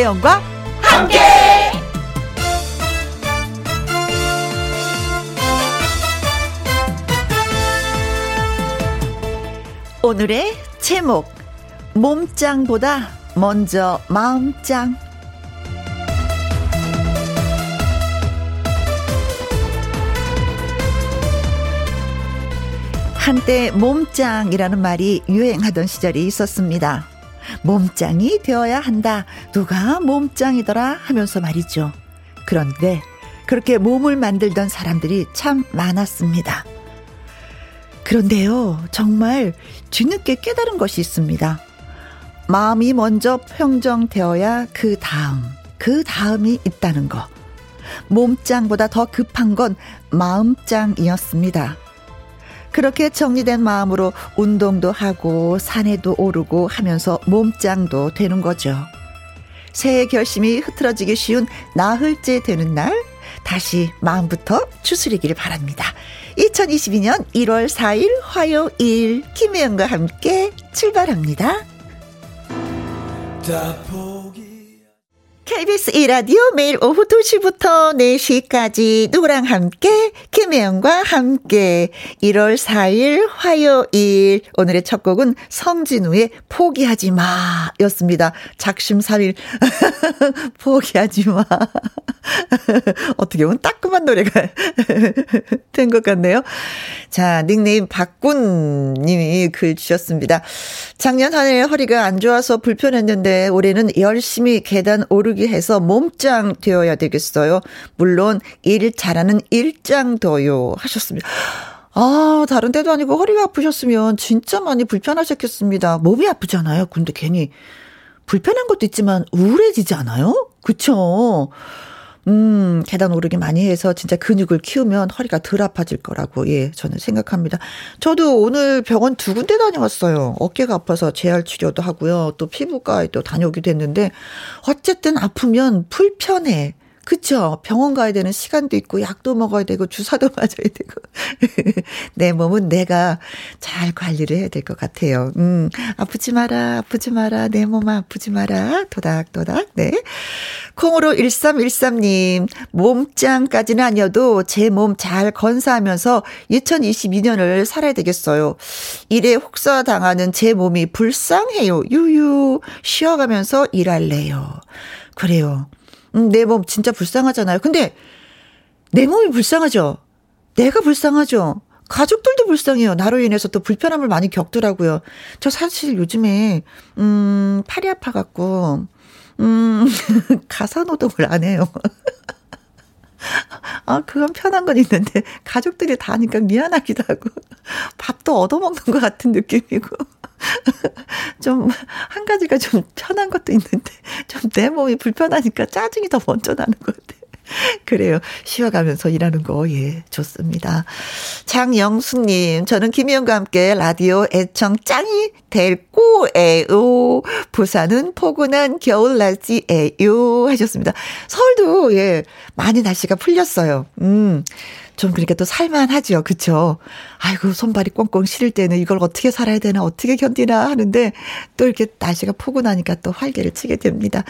김혜영과 함께. 오늘의 제목 몸짱보다 먼저 마음짱 한때 몸짱이라는 말이 유행하던 시절이 있었습니다. 몸짱이 되어야 한다. 누가 몸짱이더라 하면서 말이죠. 그런데 그렇게 몸을 만들던 사람들이 참 많았습니다. 그런데요, 정말 뒤늦게 깨달은 것이 있습니다. 마음이 먼저 평정되어야 그 다음, 그 다음이 있다는 거. 몸짱보다 더 급한 건 마음짱이었습니다. 그렇게 정리된 마음으로 운동도 하고 산에도 오르고 하면서 몸짱도 되는 거죠. 새해 결심이 흐트러지기 쉬운 나흘째 되는 날 다시 마음부터 추스리기를 바랍니다. 2022년 1월 4일 화요일 김혜영과 함께 출발합니다. KBS 1라디오 매일 오후 2시부터 4시까지 누구랑 함께 김혜영과 함께 1월 4일 화요일 오늘의 첫 곡은 성진우의 포기하지 마 였습니다. 작심삼일 포기하지 마 어떻게 보면 따끔한 노래가 된 것 같네요. 자 닉네임 박군 님이 글 주셨습니다. 작년 한 해 허리가 안 좋아서 불편했는데 올해는 열심히 계단 오르기 포기 해서 몸짱 되어야 되겠어요. 물론 일 잘하는 일짱도요 하셨습니다. 아, 다른 데도 아니고 허리가 아프셨으면 진짜 많이 불편하셨겠습니다. 몸이 아프잖아요. 근데 괜히 불편한 것도 있지만 우울해지지 않아요? 그쵸? 음, 계단 오르기 많이 해서 진짜 근육을 키우면 허리가 덜 아파질 거라고, 예, 저는 생각합니다. 저도 오늘 병원 두 군데 다녀왔어요. 어깨가 아파서 재활 치료도 하고요. 또 피부과에 또 다녀오기도 했는데, 어쨌든 아프면 불편해. 그쵸. 병원 가야 되는 시간도 있고, 약도 먹어야 되고, 주사도 맞아야 되고. 내 몸은 내가 잘 관리를 해야 될 것 같아요. 음, 아프지 마라, 아프지 마라, 내 몸 아프지 마라. 도닥도닥, 네. 콩으로 1313님, 몸짱까지는 아니어도 제 몸 잘 건사하면서 2022년을 살아야 되겠어요. 일에 혹사당하는 제 몸이 불쌍해요. 유유. 쉬어가면서 일할래요. 그래요. 음, 내 몸 진짜 불쌍하잖아요. 근데 내 몸이 불쌍하죠. 내가 불쌍하죠. 가족들도 불쌍해요. 나로 인해서 또 불편함을 많이 겪더라고요. 저 사실 요즘에 음 팔이 아파 갖고 음 가사 노동을 안 해요. 아, 그건 편한 건 있는데, 가족들이 다 하니까 미안하기도 하고, 밥도 얻어먹는 것 같은 느낌이고, 좀, 한 가지가 좀 편한 것도 있는데, 좀 내 몸이 불편하니까 짜증이 더 먼저 나는 것 같아요. 그래요. 쉬어가면서 일하는 거, 예, 좋습니다. 장영수님, 저는 김희영과 함께 라디오 애청 짱이 될 꼬에요. 부산은 포근한 겨울 날씨에요. 하셨습니다. 서울도, 예, 많이 날씨가 풀렸어요. 음. 좀 그러니까 또 살만하죠. 그쵸? 아이고, 손발이 꽁꽁 시릴 때는 이걸 어떻게 살아야 되나, 어떻게 견디나 하는데 또 이렇게 날씨가 포근하니까 또 활개를 치게 됩니다.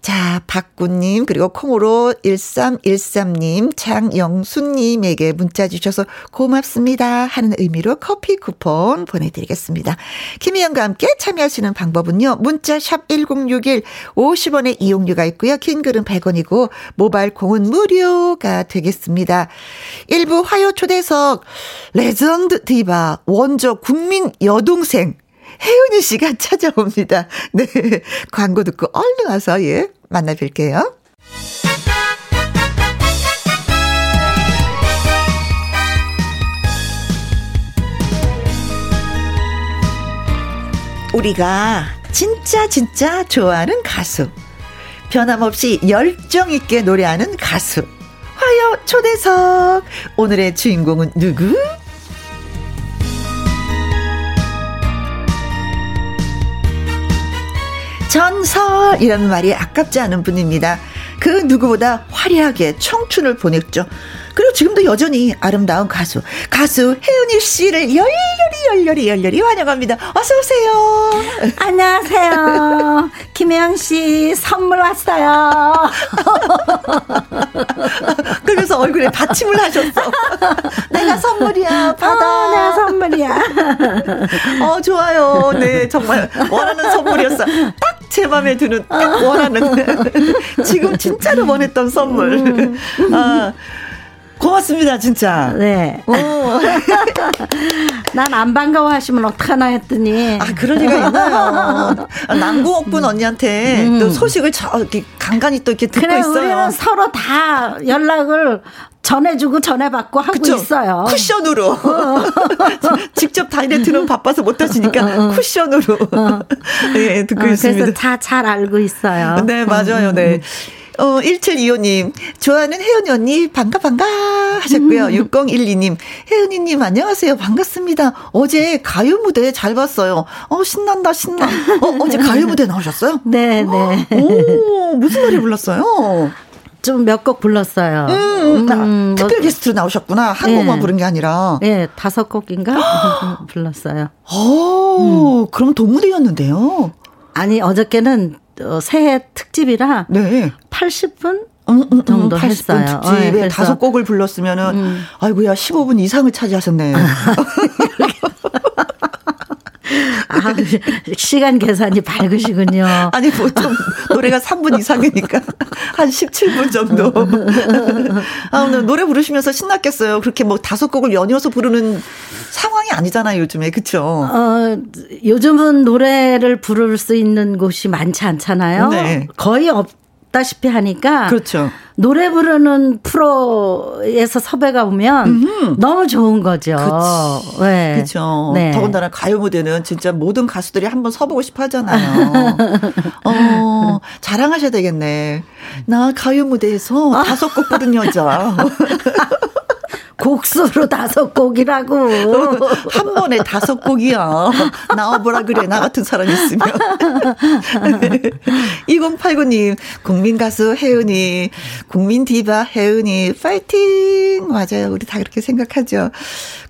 자, 박구님, 그리고 콩으로 1313님, 장영수님에게 문자 주셔서 고맙습니다. 하는 의미로 커피 쿠폰 보내드리겠습니다. 김희영과 함께 참여하시는 방법은요, 문자 샵 1061, 50원의 이용료가 있고요. 긴 글은 100원이고, 모바일 콩은 무료가 되겠습니다. 일부 화요 초대석, 레전드 디바, 원조 국민 여동생, 혜은이 씨가 찾아옵니다. 네. 광고 듣고 얼른 와서, 예, 만나 뵐게요. 우리가 진짜 진짜 좋아하는 가수. 변함없이 열정 있게 노래하는 가수. 화요 초대석. 오늘의 주인공은 누구? 이라는 말이 아깝지 않은 분입니다. 그 누구보다 화려하게 청춘을 보냈죠. 그리고 지금도 여전히 아름다운 가수, 가수 혜은이 씨를 열렬히 열렬히 열렬히 환영합니다. 어서 오세요. 안녕하세요. 김혜영 씨 선물 왔어요. 그래서 얼굴에 받침을 하셨어. 내가 선물이야. 받아. 어, 내가 선물이야. 어, 좋아요. 네, 정말 원하는 선물이었어. 딱 제 맘에 드는, 딱 원하는. 지금 진짜로 원했던 선물. 음. 아. 고맙습니다, 진짜. 네. 난 안 반가워하시면 어떡하나 했더니. 아, 그럴 리가 있나요. 남궁옥분 언니한테 음. 또 소식을 저, 이렇게 간간히 또 이렇게 듣고 그래, 있어요. 우리는 서로 다 연락을 전해주고 전해받고 하고 그쵸? 있어요. 쿠션으로. 어. 직접 다이렉트는 바빠서 못 하시니까 어, 어. 쿠션으로. 네, 듣고 어, 있습니다. 그래서 다 잘 알고 있어요. 네, 맞아요. 네. 음. 어, 1725님, 좋아하는 혜연이 언니, 반가, 반가 하셨고요. 음. 6012님, 혜연이님, 안녕하세요. 반갑습니다. 어제 가요 무대 잘 봤어요. 어, 신난다, 신나. 어, 어제 가요 무대 나오셨어요? 네, 네. 오, 무슨 노래 불렀어요? 좀몇곡 불렀어요. 음, 음, 특별 뭐, 게스트로 나오셨구나. 한 네. 곡만 부른 게 아니라. 네, 다섯 곡인가 불렀어요. 오, 음. 그럼 동무대였는데요? 아니, 어저께는 어, 새해 특집이라 네. 80분 음, 음, 음, 정도 80분 했어요. 특집에 어, 다섯 곡을 불렀으면은 음. 아이고야 15분 이상을 차지하셨네. 아, 시간 계산이 밝으시군요. 아니, 보통 노래가 3분 이상이니까 한 17분 정도. 아, 오늘 노래 부르시면서 신났겠어요. 그렇게 뭐 다섯 곡을 연이어서 부르는 상황이 아니잖아요, 요즘에. 그쵸? 어, 요즘은 노래를 부를 수 있는 곳이 많지 않잖아요. 네. 거의 없, 다시피 하니까 그렇죠. 노래 부르는 프로에서 섭외가 오면 음흠. 너무 좋은 거죠. 네. 그렇죠. 네. 더군다나 가요 무대는 진짜 모든 가수들이 한번 서보고 싶어 하잖아요. 어, 자랑하셔야 되겠네. 나 가요 무대에서 아. 다섯 곡 부른 여자. 곡수로 다섯 곡이라고. 한 번에 다섯 곡이야. 나와보라 그래. 나 같은 사람 있으면. 2089님, 국민 가수 혜은이, 국민 디바 혜은이, 파이팅! 맞아요. 우리 다 그렇게 생각하죠.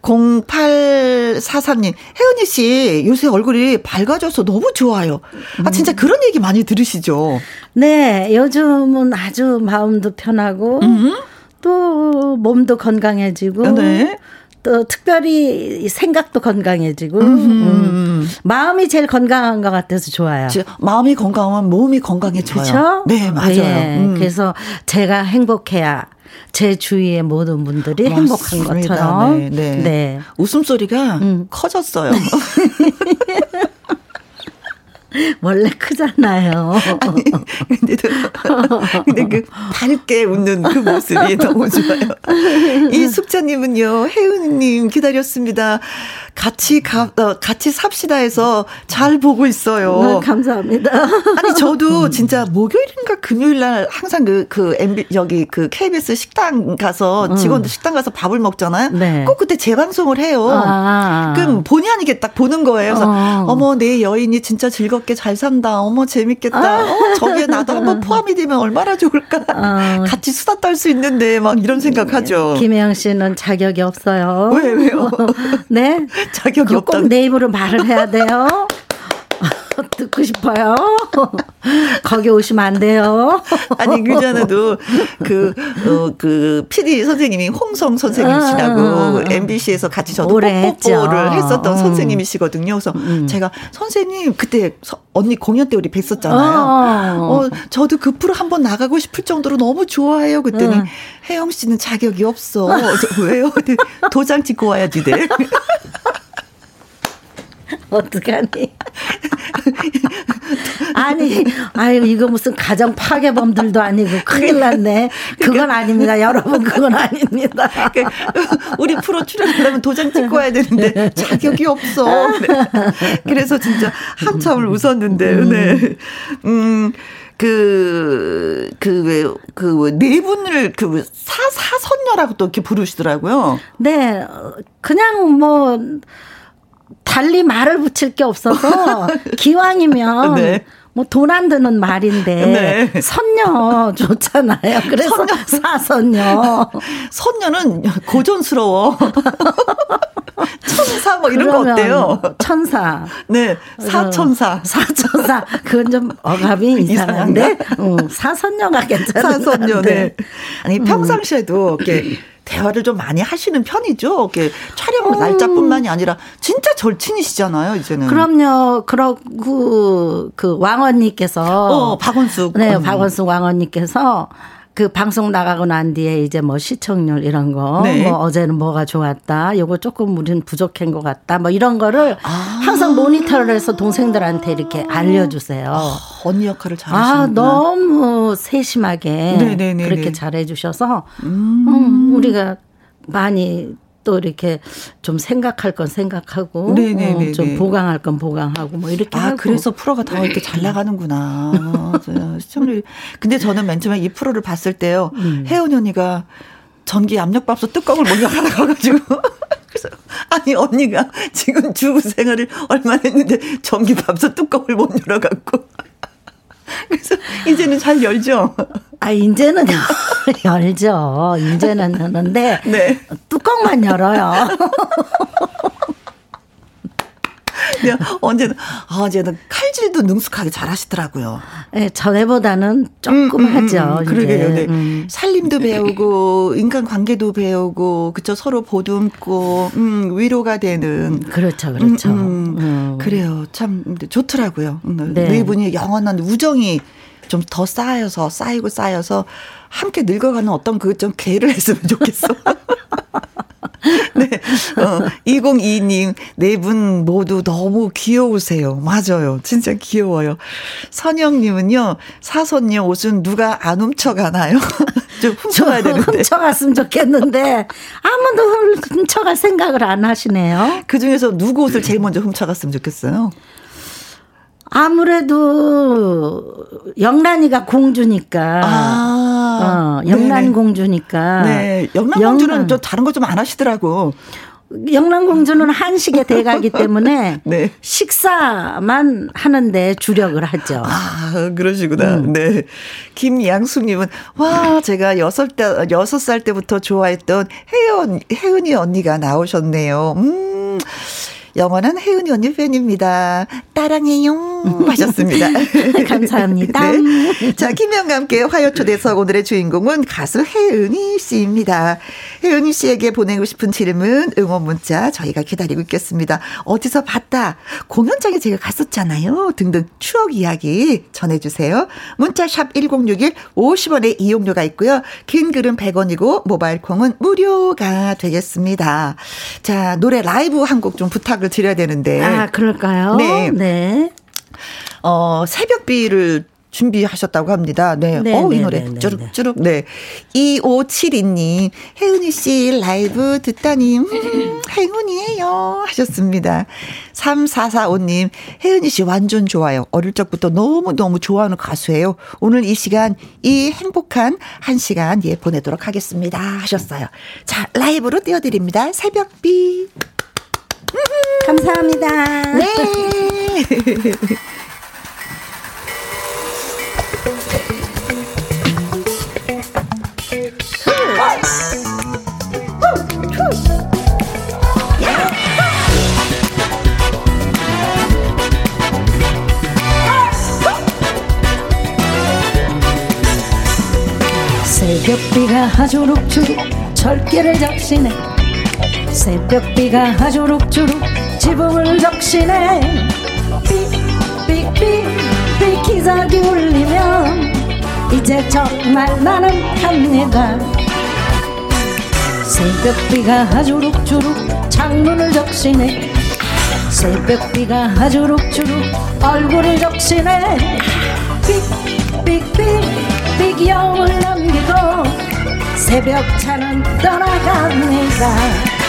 0843님, 혜은이 씨, 요새 얼굴이 밝아져서 너무 좋아요. 아, 진짜 그런 얘기 많이 들으시죠? 네, 요즘은 아주 마음도 편하고, 음. 또 몸도 건강해지고 네. 또 특별히 생각도 건강해지고 음. 마음이 제일 건강한 것 같아서 좋아요. 마음이 건강하면 몸이 건강해져요. 그렇죠? 네, 맞아요. 네. 음. 그래서 제가 행복해야 제 주위의 모든 분들이 맞습니다. 행복한 것처럼 네, 네. 네. 웃음소리가 음. 커졌어요. 원래 크잖아요. 아니, 근데도, 근데 그 밝게 웃는 그 모습이 너무 좋아요. 이 숙자님은요, 혜은님 기다렸습니다. 같이 가, 어, 같이 삽시다 해서 잘 보고 있어요. 네, 감사합니다. 아니, 저도 진짜 목요일인가 금요일 날 항상 그, 그 MB, 여기 그 KBS 식당 가서 음. 직원들 음. 식당 가서 밥을 먹잖아요. 네. 꼭 그때 재방송을 해요. 아. 그럼 본의 아니게 딱 보는 거예요. 그래서 어. 머내 여인이 진짜 즐겁 게 잘 산다. 어머, 재밌겠다. 아. 어, 저기에 나도 한번 포함이 되면 얼마나 좋을까. 어. 같이 수다 떨 수 있는데 막 이런 생각하죠. 김혜영 씨는 자격이 없어요. 왜, 왜요? 네. 자격이 없다. 꼭내 입으로 말을 해야 돼요. 듣고 싶어요. 거기 오시면 안 돼요. 아니, 그 전에도 그, 어, 그, PD 선생님이 홍성 선생님이시라고 아, 아, MBC에서 같이 저도 뽀뽀뽀를 했었던 음. 선생님이시거든요. 그래서 음. 제가 선생님, 그때 언니 공연 때 우리 뵀었잖아요. 아. 어, 저도 그 프로 한번 나가고 싶을 정도로 너무 좋아해요. 그랬더니 음. 혜영 씨는 자격이 없어. 왜요? 도장 찍고 와야지, 돼. 어떡하니? 아니, 아유, 이거 무슨 가정 파괴범들도 아니고 큰일 났네. 그건 아닙니다. 여러분, 그건 아닙니다. 우리 프로 출연하려면 도장 찍고 와야 되는데 자격이 없어. 그래서 진짜 한참을 웃었는데, 음. 네. 음. 그, 그, 왜, 그, 네 분을, 그, 사, 사선녀라고 또 이렇게 부르시더라고요. 네. 그냥 뭐, 달리 말을 붙일 게 없어서 기왕이면 네. 뭐돈 안 드는 말인데 네. 선녀 좋잖아요. 그래서 선녀. 사선녀. 선녀는 고전스러워. 천사 뭐 이런 거 어때요? 천사. 네, 사천사. 사천사. 그건 좀 어감이 이상한데, 응, 사선녀가 괜찮은 사선녀, 네. 아니 평상시에도 이렇게 대화를 좀 많이 하시는 편이죠. 이렇게 촬영 음. 날짜뿐만이 아니라 진짜 절친이시잖아요, 이제는. 그럼요. 그러고 그 왕언니께서 어, 박원숙. 네, 박원숙 왕언니께서 그 방송 나가고 난 뒤에 이제 뭐 시청률 이런 거, 네. 뭐 어제는 뭐가 좋았다, 요거 조금 우리는 부족한 것 같다, 뭐 이런 거를 아. 항상 모니터를 해서 동생들한테 이렇게 알려주세요. 아, 언니 역할을 잘하시는 아, 너무 세심하게 네네네네. 그렇게 잘해주셔서 음. 음, 우리가 많이 또 이렇게 좀 생각할 건 생각하고 어, 좀 보강할 건 보강하고 뭐 이렇게 아 하고. 그래서 프로가 더 이렇게 잘 나가는구나 시청률 근데 저는 맨 처음에 이 프로를 봤을 때요 음. 혜원 언니가 전기 압력밥솥 뚜껑을 못 열어가가지고 그래서 아니 언니가 지금 주부 생활을 얼마 했는데 전기 밥솥 뚜껑을 못 열어갖고 그래서 이제는 잘 열죠. 아, 이제는 열죠. 이제는 여는데 네. 뚜껑만 열어요. 네, 언제는 아, 이제는 칼질도 능숙하게 잘 하시더라고요. 네, 전에보다는 조금 음, 음, 하죠. 음, 그러게요. 네. 음. 살림도 배우고 인간 관계도 배우고 그쵸 서로 보듬고 음, 위로가 되는 그렇죠, 그렇죠. 음, 음. 그래요. 참 좋더라고요. 네. 네 분이 영원한 우정이 좀 더 쌓여서 쌓이고 쌓여서 함께 늙어가는 어떤 그 좀 계를 했으면 좋겠어. 네. 어, 2022님, 네 분 모두 너무 귀여우세요. 맞아요. 진짜 귀여워요. 선영님은요, 사선녀 옷은 누가 안 훔쳐가나요? 좀 훔쳐가야 되는데. 훔쳐갔으면 좋겠는데, 아무도 훔쳐갈 생각을 안 하시네요. 그 중에서 누구 옷을 제일 먼저 훔쳐갔으면 좋겠어요? 아무래도 영란이가 공주니까. 아, 어, 영란 공주니까. 네, 영란 공주는 좀 다른 거 좀 안 하시더라고. 영란 공주는 한식의 대가기 때문에 네. 식사만 하는데 주력을 하죠. 아, 그러시구나. 음. 네. 김양숙 님은, 와, 제가 여섯 때, 여섯 살 때부터 좋아했던 혜연, 혜은이 언니가 나오셨네요. 음. 영원한 혜은이 언니 팬입니다. 따랑해요. 하셨습니다. 감사합니다. 네. 자, 김영과 함께 화요 초대석 오늘의 주인공은 가수 혜은이 씨입니다. 혜은이 씨에게 보내고 싶은 질문, 응원 문자 저희가 기다리고 있겠습니다. 어디서 봤다, 공연장에 제가 갔었잖아요. 등등 추억 이야기 전해주세요. 문자샵 1061 50원의 이용료가 있고요. 긴 글은 100원이고 모바일 콩은 무료가 되겠습니다. 자, 노래 라이브 한 곡 좀 부탁 부탁을 드려야 되는데. 아, 그럴까요? 네. 네. 어, 새벽비를 준비하셨다고 합니다. 네. 네 어, 이 네, 노래 네, 네, 쭈룩쭈룩. 네. 2572님, 혜은이 씨 라이브 듣다니, 음, 행운이에요. 하셨습니다. 3445님, 혜은이 씨 완전 좋아요. 어릴 적부터 너무너무 좋아하는 가수예요. 오늘 이 시간, 이 행복한 한 시간, 예, 보내도록 하겠습니다. 하셨어요. 자, 라이브로 띄워드립니다. 새벽비. 감사합니다. 네. 새벽비가 아주 룩주룩 절개를 적시네 새벽비가 룩주룩 지붕을 적시네. 삑삑삑삑 기사기 울리면 이제 정말 나는 갑니다. 새벽비가 룩주룩 창문을 적시네. 새벽비가 룩주룩 얼굴을 적시네. 삑삑삑삑 영을 남기고 새벽차는 떠나갑니다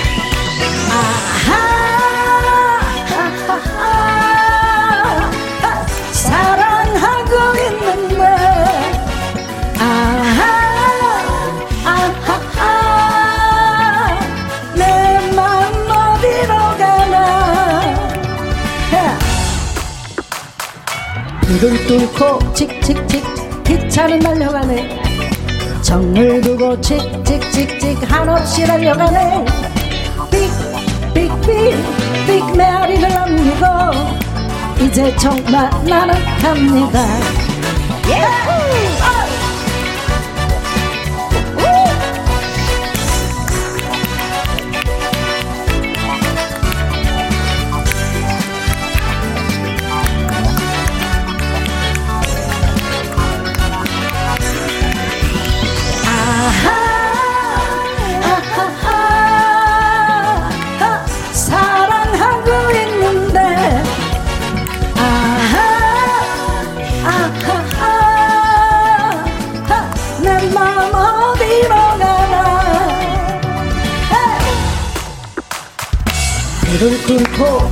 길을 뚫고 칙칙칙 기차는 달려가네. 정을 두고 칙칙칙칙 한없이 달려가네 빅빅 빅 메아리를 남기고 이제 정말 나는 갑니다! 불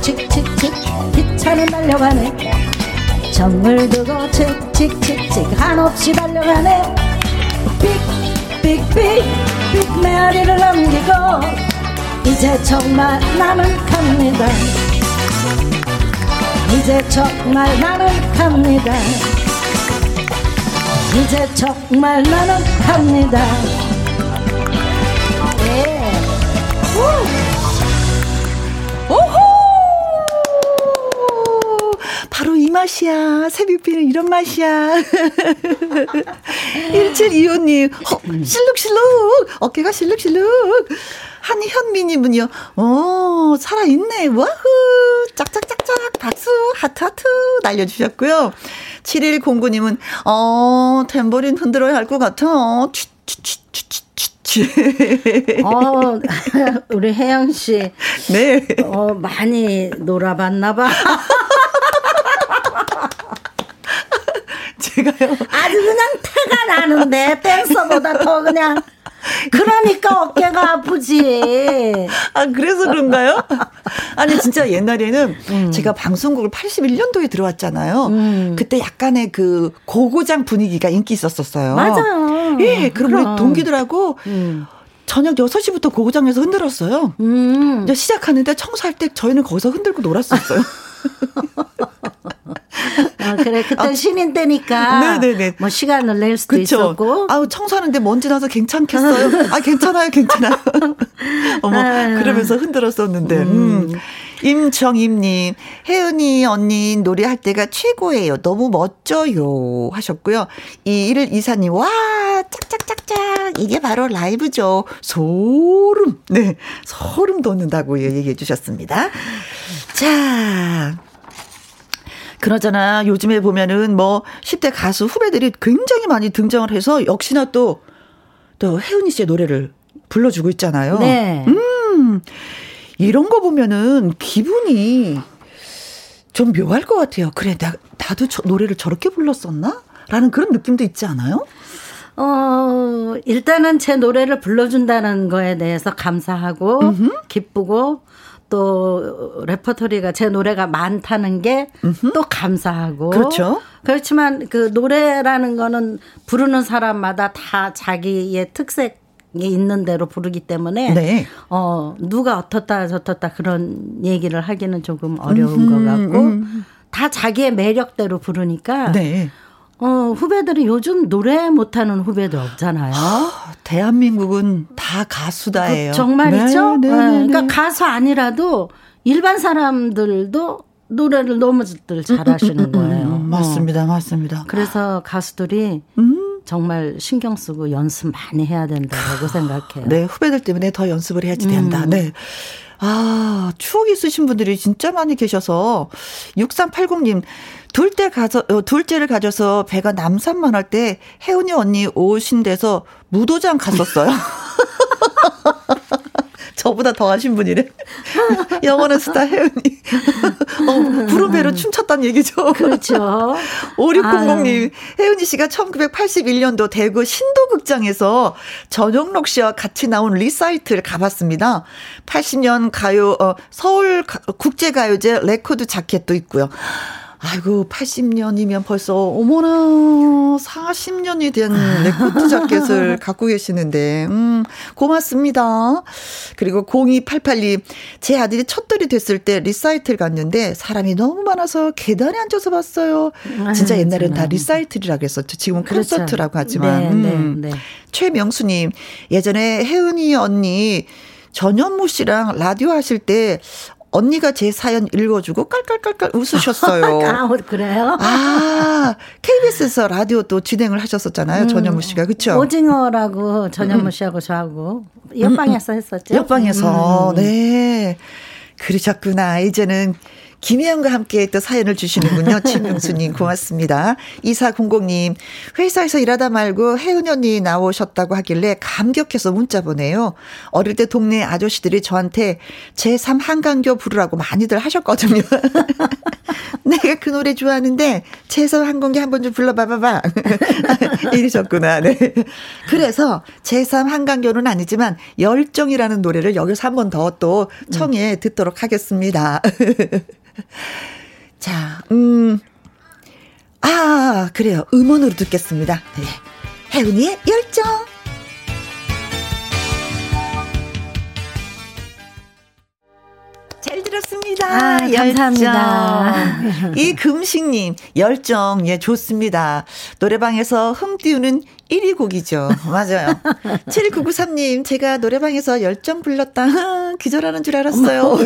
칙칙칙 기차는 달려가네. 정을 두고 칙칙칙칙 한없이 달려가네. 삑삑삑 삑 메아리를 남기고 이제 정말 나는 갑니다. 이제 정말 나는 갑니다. 이제 정말 나는 갑니다. 예. 우! 맛이야. 새벽비는 이런 맛이야. 1725님, 어, 실룩실룩. 어깨가 실룩실룩. 한현미님은요, 어, 살아있네. 와후. 짝짝짝짝. 박수. 하트하트. 날려주셨고요. 7109님은, 어, 탬버린 흔들어야 할 것 같아. 취취취취취. 어, 우리 혜영 씨. 네. 어, 많이 놀아봤나 봐. 제가요. 아주 그냥 태가 나는데 댄서보다 더 그냥 그러니까 어깨가 아프지. 아, 그래서 그런가요? 아니, 진짜 옛날에는 음. 제가 방송국을 81년도에 들어왔잖아요. 음. 그때 약간의 그 고고장 분위기가 인기 있었었어요. 맞아요. 예, 그럼, 그럼. 우리 동기들하고 음. 저녁 6시부터 고고장에서 흔들었어요. 음. 시작하는데 청소할 때 저희는 거기서 흔들고 놀았었어요. 어, 그래. 그때 아, 신인 때니까 네네네. 뭐 시간을 낼 수도 그쵸? 있었고. 아우 청소하는데 먼지 나서 괜찮겠어요? 아 괜찮아요 괜찮아요. 어머 아. 그러면서 흔들었었는데. 음. 음. 임정임님 혜은이 언니 노래할 때가 최고예요. 너무 멋져요. 하셨고요. 이일 이사님 와 짝짝짝짝. 이게 바로 라이브죠. 소름. 네. 소름 돋는다고 얘기해 주셨습니다. 자 그러잖아. 요즘에 보면은 뭐 10대 가수 후배들이 굉장히 많이 등장을 해서 역시나 또, 또 혜은이 씨의 노래를 불러주고 있잖아요. 네. 음, 이런 거 보면은 기분이 좀 묘할 것 같아요. 그래, 나, 나도 저, 노래를 저렇게 불렀었나? 라는 그런 느낌도 있지 않아요? 어, 일단은 제 노래를 불러준다는 거에 대해서 감사하고, 음흠. 기쁘고, 또 레퍼토리가 제 노래가 많다는 게 또 감사하고 그렇죠. 그렇지만 그 노래라는 거는 부르는 사람마다 다 자기의 특색 이 있는 대로 부르기 때문에 네. 어 누가 어떻다 저떻다 그런 얘기를 하기는 조금 어려운 음흠, 것 같고 음. 다 자기의 매력대로 부르니까 네. 어, 후배들이 요즘 노래 못하는 후배들 없잖아요. 하, 대한민국은 다 가수다예요. 그, 정말이죠? 네, 네, 네, 네, 그러니까 가수 아니라도 일반 사람들도 노래를 너무들 잘하시는 음, 음, 음, 거예요. 음, 맞습니다, 어. 맞습니다. 그래서 가수들이 음. 정말 신경 쓰고 연습 많이 해야 된다고 생각해요. 네, 후배들 때문에 더 연습을 해야지 된다. 네. 아, 추억 있으신 분들이 진짜 많이 계셔서 6380님 둘째 가서 어, 둘째를 가져서 배가 남산만 할 때 혜은이 언니 오신 데서 무도장 갔었어요. 저보다 더 하신 분이래. 영원한 스타 혜은이. 어, 부르배로 춤췄다는 얘기죠. 그렇죠. 5600님, 혜은이 씨가 1981년도 대구 신도극장에서 전영록 씨와 같이 나온 리사이틀을 가봤습니다. 80년 가요, 어, 서울 국제가요제 레코드 자켓도 있고요. 아이고 80년이면 벌써 어머나 40년이 된 레코드 자켓을 갖고 계시는데 음 고맙습니다. 그리고 0288님 제 아들이 첫돌이 됐을 때 리사이틀 갔는데 사람이 너무 많아서 계단에 앉아서 봤어요. 진짜 옛날엔 다 리사이틀이라 그랬었죠. 지금은 그렇죠. 콘서트라고 하지만 네, 네, 음. 네, 네. 최명수님 예전에 혜은이 언니 전현무 씨랑 라디오 하실 때 언니가 제 사연 읽어주고 깔깔깔깔 웃으셨어요. 아, 그래요? 아, KBS에서 라디오 또 진행을 하셨었잖아요. 음, 전현무 씨가. 그쵸? 오징어라고 전현무 음. 씨하고 저하고 옆방에서 했었죠. 옆방에서. 음. 네. 그러셨구나. 이제는 김혜영과 함께 또 사연을 주시는군요. 친명수님 고맙습니다. 2400님 회사에서 일하다 말고 혜은 언니 나오셨다고 하길래 감격해서 문자 보내요. 어릴 때 동네 아저씨들이 저한테 제3 한강교 부르라고 많이들 하셨거든요. 내가 그 노래 좋아하는데 제3 한강교 한 번 좀 불러봐봐봐. 이러셨구나. 네. 그래서 제3 한강교는 아니지만 열정이라는 노래를 여기서 한 번 더 또 청해 듣도록 하겠습니다. 자, 음. 아, 그래요. 음원으로 듣겠습니다. 네. 혜은이의 열정. 잘 들었습니다. 아, 감사합니다. 이금식님, 열정, 예, 좋습니다. 노래방에서 흥 띄우는 1위 곡이죠. 맞아요. 7993님, 제가 노래방에서 열정 불렀다. 기절하는 줄 알았어요.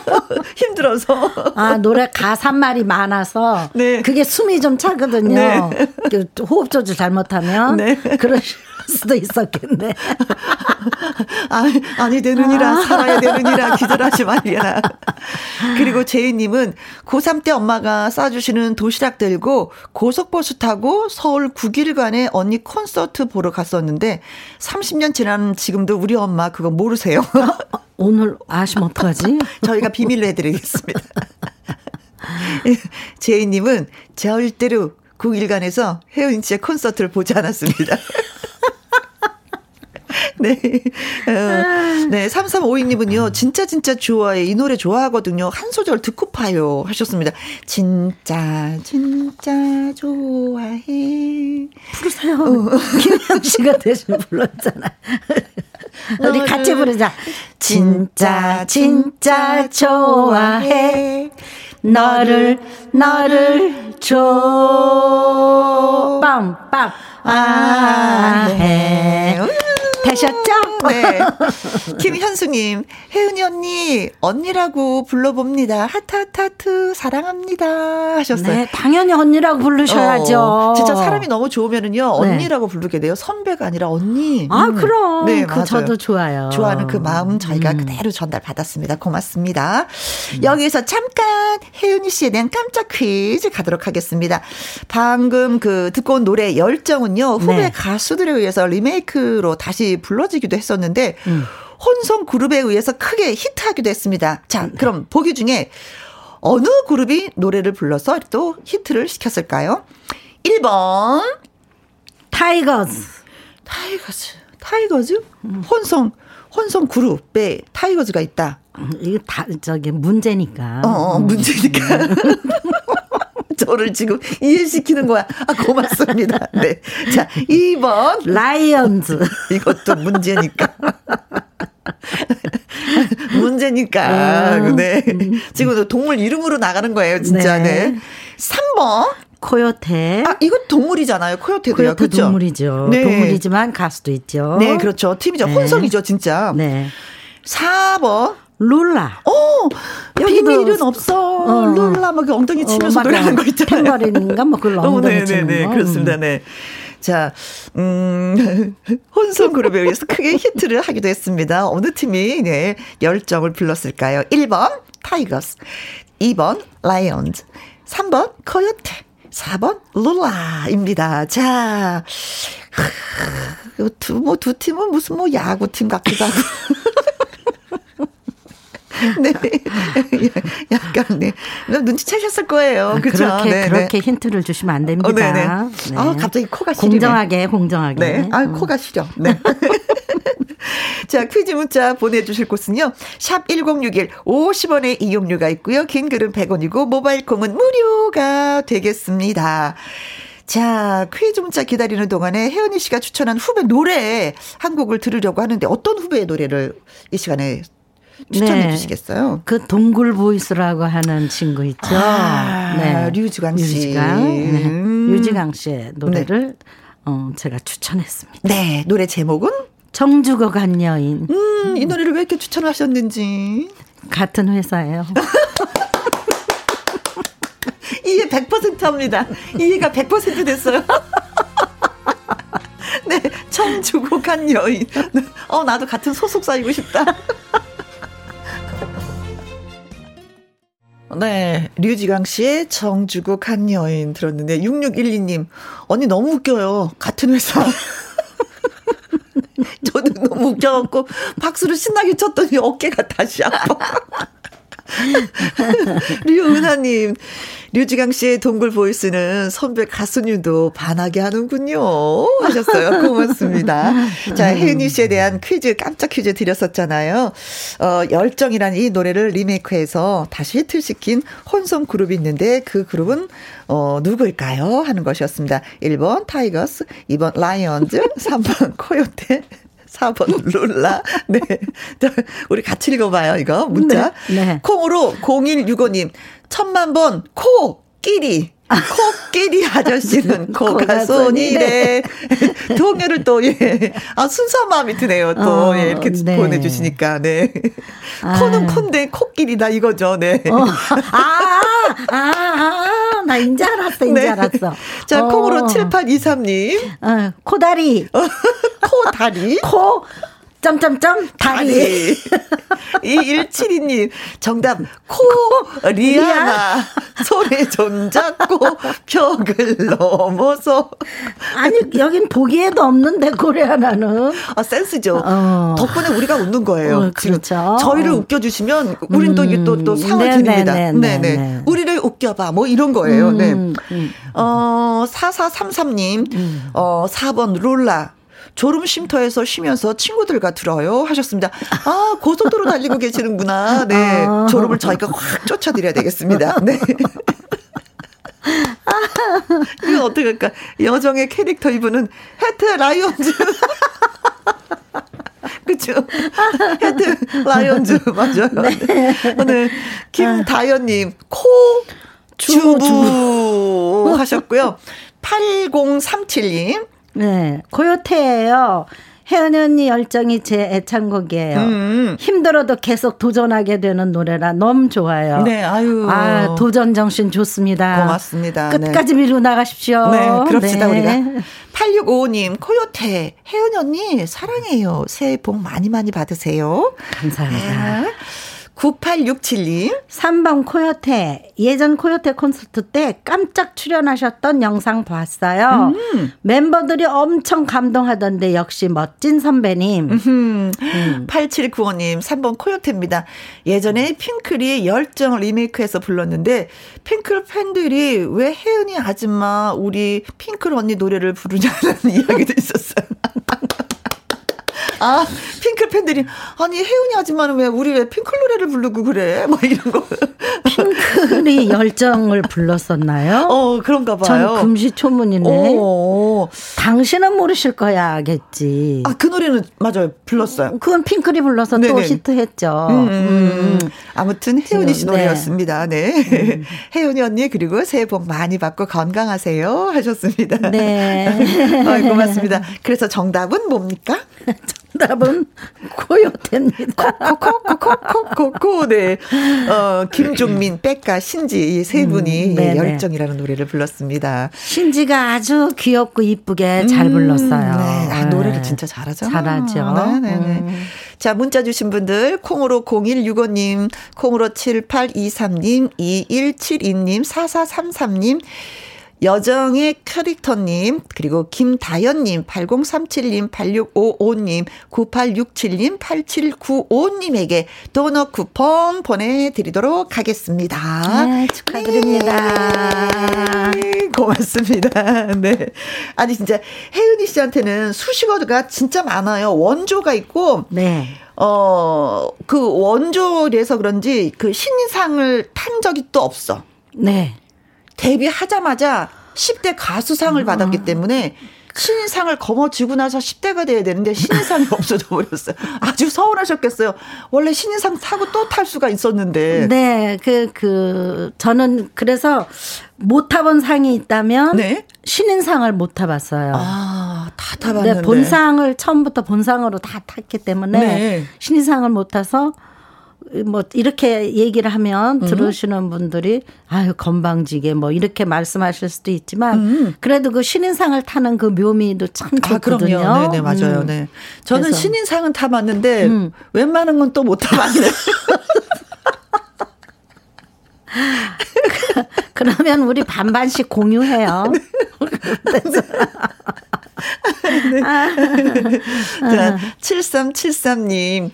힘들어서. 아, 노래 가사말이 많아서. 네. 그게 숨이 좀 차거든요. 네. 그 호흡 조절 잘못하면. 네. 그럴 수도 있었겠네. 아, 아니, 되느니라, 아. 살아야 되느니라, 기절하지 말이야. 그리고 제이님은 고3 때 엄마가 싸주시는 도시락 들고 고속버스 타고 서울 9일간의 언니 콘 콘서트 보러 갔었는데 30년 지난 지금도 우리 엄마 그거 모르세요. 오늘 아시면 어떡하지? 저희가 비밀로 해드리겠습니다. 제이님은 절대로 9일간에서 혜은 씨의 콘서트를 보지 않았습니다. 네. 어, 네. 3352님은요, 진짜 진짜 좋아해. 이 노래 좋아하거든요. 한 소절 듣고 파요. 하셨습니다. 진짜, 진짜 좋아해. 부르세요. 어. 김영 씨가 대신 불렀잖아. 우리 같이 부르자. 진짜, 진짜 좋아해. 너를, 너를 줘. 빰빰. 아, 해. 되셨죠? 네. 김현수님, 혜은이 언니, 언니라고 불러봅니다. 하트, 하트, 하트, 사랑합니다. 하셨어요. 네, 당연히 언니라고 부르셔야죠. 어, 진짜 사람이 너무 좋으면은요, 네. 언니라고 네. 부르게 돼요. 선배가 아니라 언니. 아, 음. 그럼. 네, 그 저도 좋아요. 좋아하는 그 마음 저희가 음. 그대로 전달받았습니다. 고맙습니다. 음. 여기서 잠깐 혜은이 씨에 대한 깜짝 퀴즈 가도록 하겠습니다. 방금 그 듣고 온 노래 열정은요, 후배 네. 가수들에 의해서 리메이크로 다시 불러지기도 했 었는데 음. 혼성 그룹에 의해서 크게 히트하기도 했습니다. 자, 네. 그럼 보기 중에 어느 그룹이 노래를 불러서 또 히트를 시켰을까요? 1번 타이거즈. 타이거즈. 타이거즈? 음. 혼성 혼성 그룹에 타이거즈가 있다. 음, 이거 다 저기 문제니까. 어, 어 문제니까. 음. 저를 지금 이해시키는 거야. 아, 고맙습니다. 네. 자, 2번. 라이언즈. 이것도 문제니까. 문제니까. 음. 네. 지금 동물 이름으로 나가는 거예요, 진짜. 네. 네. 3번. 코요테. 아, 이거 동물이잖아요. 코요테도요. 코요테 그렇죠? 동물이죠. 네. 동물이지만 가수도 있죠. 네, 그렇죠. 팀이죠. 네. 혼성이죠, 진짜. 네. 4번. 룰라. 어, 비밀은 없어. 어. 룰라 막 엉덩이 치면서 어, 노래하는 거 있잖아요. 펜가린인가 뭐 그걸 엉덩이 어, 네네네, 치는 거. 그렇습니다. 네. 자, 음, 혼성 그룹에 의해서 크게 히트를 하기도 했습니다. 어느 팀이, 네, 열정을 불렀을까요? 1번, 타이거스. 2번, 라이온즈. 3번, 코요테. 4번, 룰라입니다. 자, 두, 뭐, 두 팀은 무슨 뭐 야구팀 같기도 하고. 네. 약간, 네. 눈치채셨을 거예요. 아, 그렇죠. 그렇게, 네, 그렇게 네. 힌트를 주시면 안 됩니다. 어, 네네. 네. 아, 갑자기 코가 시리네. 공정하게, 공정하게. 네. 아, 음. 코가 시려. 네. 자, 퀴즈 문자 보내주실 곳은요. 샵 1061, 50원의 이용료가 있고요. 긴 글은 100원이고, 모바일 콩은 무료가 되겠습니다. 자, 퀴즈 문자 기다리는 동안에 혜은이 씨가 추천한 후배 노래 한 곡을 들으려고 하는데 어떤 후배의 노래를 이 시간에 추천해 네. 주시겠어요? 그 동굴 보이스라고 하는 친구 있죠. 아, 네. 류지강 씨. 류지강. 네. 음. 류지강 씨의 노래를 네. 어, 제가 추천했습니다. 네. 노래 제목은? 정주고 간 여인. 음, 이 노래를 왜 이렇게 추천하셨는지. 같은 회사예요. 이해 100%입니다. 이해가 100% 됐어요. 네, 청 주고 간 여인. 어, 나도 같은 소속사이고 싶다. 네, 류지강 씨의 정주고 간 여인 들었는데 6612님 언니 너무 웃겨요. 같은 회사. 저도 너무 웃겨갖고 박수를 신나게 쳤더니 어깨가 다시 아파. 류은하님, 류지강 씨의 동굴 보이스는 선배 가수님도 반하게 하는군요. 하셨어요. 고맙습니다. 자, 혜은이 씨에 대한 퀴즈, 깜짝 퀴즈 드렸었잖아요. 어, 열정이라는 이 노래를 리메이크해서 다시 히트시킨 혼성 그룹이 있는데 그 그룹은 어, 누구일까요? 하는 것이었습니다. 1번 타이거스, 2번 라이언즈, 3번 코요테, 4번 룰라. 네. 우리 같이 읽어봐요, 이거. 문자. 네. 네. 콩으로 0165님, 천만 번, 코, 끼리. 코끼리 아저씨는 코가 손이래. 동요를 또, 예. 아, 순수한 마음이 드네요. 또, 어, 예. 이렇게 네. 보내주시니까, 네. 아. 코는 콘데 코끼리다 이거죠, 네. 어. 아, 아, 아, 나 인제 알았어, 인제 네. 알았어. 자, 어. 콩으로 7823님. 어, 코다리. 코다리. 코. 점점점 다리. 2172님 정답 코 리아나 손에 손잡고 벽을 넘어서 아니 여긴 보기에도 없는데 코리아나는 아 센스죠. 어. 덕분에 우리가 웃는 거예요. 어, 그렇죠. 저희를 웃겨주시면 우린 음. 또또 상을 네, 드립니다. 네네. 네, 네, 네. 우리를 웃겨봐 뭐 이런 거예요. 음, 네. 음. 어 4433님 음. 어 4번 룰라 졸음 쉼터에서 쉬면서 친구들과 들어요 하셨습니다. 아 고속도로 달리고 계시는구나. 네 아. 졸음을 저희가 확 쫓아드려야 되겠습니다. 네. 이거 어떻게 할까? 여정의 캐릭터 이분은 해트 라이온즈. 그쵸? 헤드 라이온즈 맞아요. 네. 오늘 김다연님 코 주부 하셨고요. 8037님 네, 고요태예요. 혜연 언니 열정이 제 애창곡이에요. 음. 힘들어도 계속 도전하게 되는 노래라 너무 좋아요. 네, 아유. 아, 도전 정신 좋습니다. 고맙습니다. 끝까지 네. 밀고 나가십시오. 네, 그럽시다, 네. 우리가. 8655님, 코요태, 혜연 언니, 사랑해요. 새해 복 많이 많이 받으세요. 감사합니다. 아. 9867님. 3번 코요태. 예전 코요태 콘서트 때 깜짝 출연하셨던 영상 봤어요. 음. 멤버들이 엄청 감동하던데 역시 멋진 선배님. 음. 음. 8795님. 3번 코요태입니다. 예전에 핑클이 열정을 리메이크해서 불렀는데 핑클 팬들이 왜 혜은이 아줌마 우리 핑클 언니 노래를 부르냐는 이야기도 있었어요. 아, 핑클 팬들이, 아니, 혜은이 아줌마는 왜, 우리 왜 핑클 노래를 부르고 그래? 뭐 이런 거. 핑클이 열정을 불렀었나요? 어, 그런가 봐요. 전 금시초문이네. 오. 당신은 모르실 거야 겠지. 아, 그 노래는, 맞아요. 불렀어요. 그건 핑클이 불러서 네네. 또 히트했죠. 음, 음. 음. 아무튼 혜은이 씨 노래였습니다. 네. 네. 음. 혜은이 언니, 그리고 새해 복 많이 받고 건강하세요. 하셨습니다. 네. 어, 고맙습니다. 그래서 정답은 뭡니까? 정답은 코요태입니다. 코코코코코코 네. 어 김종민, 백가, 신지 이세 음, 분이 음, 열정이라는 노래를 불렀습니다. 신지가 아주 귀엽고 이쁘게 잘 음, 불렀어요. 네. 아, 노래를 진짜 잘하죠. 잘하죠. 네 네 네. 음. 자, 문자 주신 분들, 콩으로 0165님, 콩으로 7823님, 2172님, 4433님, 여정의 캐릭터님, 그리고 김다연님, 8037님, 8655님, 9867님, 8795님에게 도넛 쿠폰 보내드리도록 하겠습니다. 네, 축하드립니다. 네, 고맙습니다. 네. 아니, 진짜 혜은이 씨한테는 수식어가 진짜 많아요. 원조가 있고, 네. 어, 그 원조에서 그런지 그 신인상을 탄 적이 또 없어. 네. 데뷔하자마자 10대 가수상을 받았기 아. 때문에 신인상을 거머쥐고 나서 10대가 돼야 되는데 신인상이 없어져 버렸어요. 아주 서운하셨겠어요. 원래 신인상 타고 또 탈 수가 있었는데. 네, 그, 그, 저는 그래서 못 타본 상이 있다면. 네? 신인상을 못 타봤어요. 아, 다 타봤는데. 네, 본상을 처음부터 본상으로 다 탔기 때문에 네. 신인상을 못 타서 뭐 이렇게 얘기를 하면 음. 들으시는 분들이 아유 건방지게 뭐 이렇게 말씀하실 수도 있지만 음. 그래도 그 신인상을 타는 그 묘미도 참 좋거든요. 아, 그럼요. 네네 맞아요. 음. 네. 저는 그래서. 신인상은 타봤는데 음. 웬만한 건 또 못 타봤네. 그러면 우리 반반씩 공유해요. 네. 자, 7373님.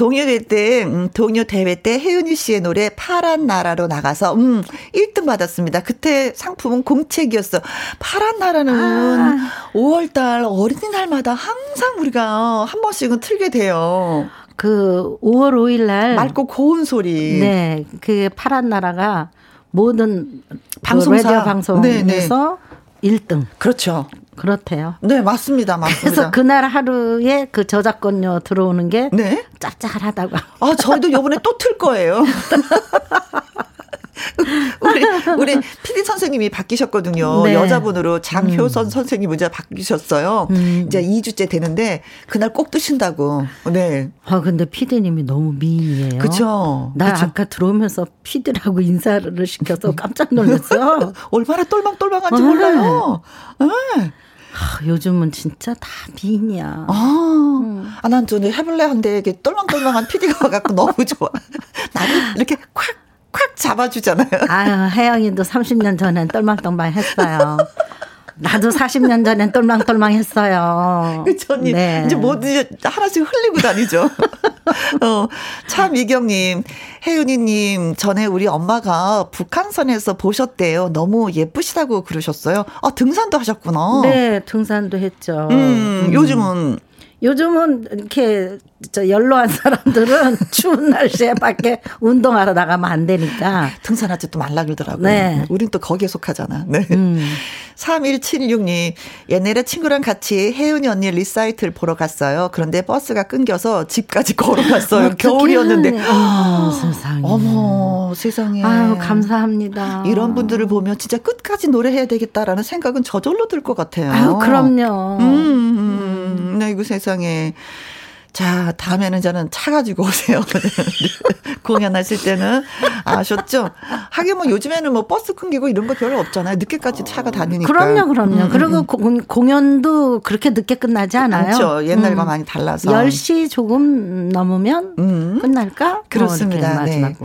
동요 대회 때, 음, 동요 대회 때 혜은이 씨의 노래 파란 나라로 나가서, 음, 1등 받았습니다. 그때 상품은 공책이었어. 파란 나라는 아. 5월 달 어린이날마다 항상 우리가 한 번씩은 틀게 돼요. 그 5월 5일 날 맑고 고운 소리. 네. 그 파란 나라가 모든 방송사 그 방송에서 네 네. 1등. 그렇죠. 그렇대요. 네, 맞습니다. 맞습니다. 그래서 그날 하루에 그 저작권료 들어오는 게 네? 짭짤하다고. 아, 저희도 요번에 또 틀 거예요. 우리 우리 PD 선생님이 바뀌셨거든요. 네. 여자분으로 장효선 음. 선생님 이제 바뀌셨어요. 음. 이제 2주째 되는데 그날 꼭 뜨신다고. 네. 아 근데 PD님이 너무 미인이에요. 그렇죠. 나 그쵸? 아까 들어오면서 PD라고 인사를 시켜서 깜짝 놀랐어요. 얼마나 똘망똘망한지 아. 몰라요. 네. 아, 요즘은 진짜 다 미인이야. 아, 음. 아, 난 저는 해볼래 한데 이게 똘망똘망한 PD가 와갖고 너무 좋아. 나를 이렇게 콱 콱 잡아주잖아요. 아유, 혜영이도 30년 전엔 똘망똘망 했어요. 나도 40년 전엔 똘망똘망 했어요. 그쵸, 언니. 네. 이제 모두 하나씩 흘리고 다니죠. 어, 차미경님, 혜윤이님, 전에 우리 엄마가 북한선에서 보셨대요. 너무 예쁘시다고 그러셨어요. 아, 등산도 하셨구나. 네, 등산도 했죠. 음, 음. 요즘은 요즘은 이렇게 저 연로한 사람들은 추운 날씨에 밖에 운동하러 나가면 안 되니까. 등산하지 또 말라 그러더라고요. 네. 우린 또 거기에 속하잖아. 네. 음. 3176님, 옛날에 친구랑 같이 혜은이 언니 리사이틀 보러 갔어요. 그런데 버스가 끊겨서 집까지 걸어갔어요. 겨울이었는데. 어머, 세상에. 어머, 세상에. 아유, 감사합니다. 이런 분들을 보면 진짜 끝까지 노래해야 되겠다라는 생각은 저절로 들 것 같아요. 아유, 그럼요. 음, 음, 음. 네, 이거 세상에. 자, 다음에는 저는 차 가지고 오세요. 공연하실 때는. 아셨죠? 하긴 뭐 요즘에는 뭐 버스 끊기고 이런 거 별로 없잖아요. 늦게까지 차가 다니니까. 그럼요, 그럼요. 음, 음 그리고 음. 공, 공연도 그렇게 늦게 끝나지 않아요. 그렇죠. 옛날과 음. 많이 달라서. 10시 조금 넘으면 음. 끝날까? 뭐 그렇습니다. 뭐 네.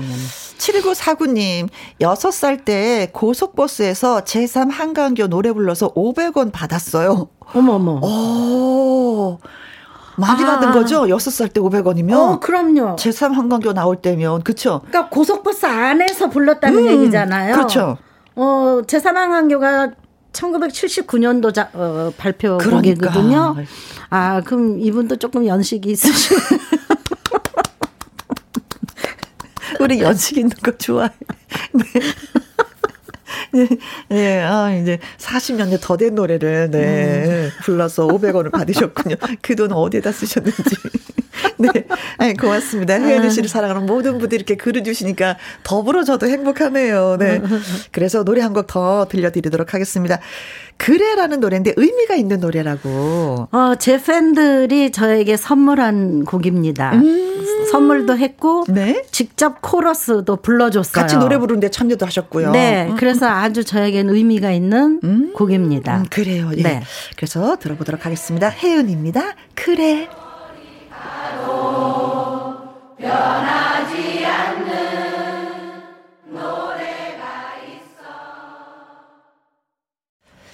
7949님, 6살 때 고속버스에서 제3 한강교 노래 불러서 500원 받았어요. 어머머. 오. 많이 아. 받은 거죠? 여섯 살때 500원이면. 어, 그럼요. 제3 한강교 나올 때면. 그쵸? 그러니까 고속버스 안에서 불렀다는 음, 얘기잖아요. 그렇죠. 어, 제3 한강교가 1979년도 자, 어, 발표곡이거든요. 그러니까. 아, 그럼 이분도 조금 연식이 있으시고. 우리 연식 있는 거 좋아해. 네. 네, 네, 아, 이제 40년째 더된 노래를, 네, 음. 불러서 500원을 받으셨군요. 그 돈 어디에다 쓰셨는지. 네, 네 고맙습니다. 혜연이 씨를 사랑하는 모든 분들이 이렇게 글을 주시니까 더불어 저도 행복하네요. 네. 그래서 노래 한 곡 더 들려드리도록 하겠습니다. 그래라는 노래인데 의미가 있는 노래라고. 어, 제 팬들이 저에게 선물한 곡입니다. 음. 선물도 했고 네? 직접 코러스도 불러줬어요. 같이 노래 부르는데 참여도 하셨고요. 네, 음. 그래서 아주 저에겐 의미가 있는 음. 곡입니다. 음, 그래요. 예. 네. 그래서 들어보도록 하겠습니다. 혜은입니다. 그래. 변하지 않는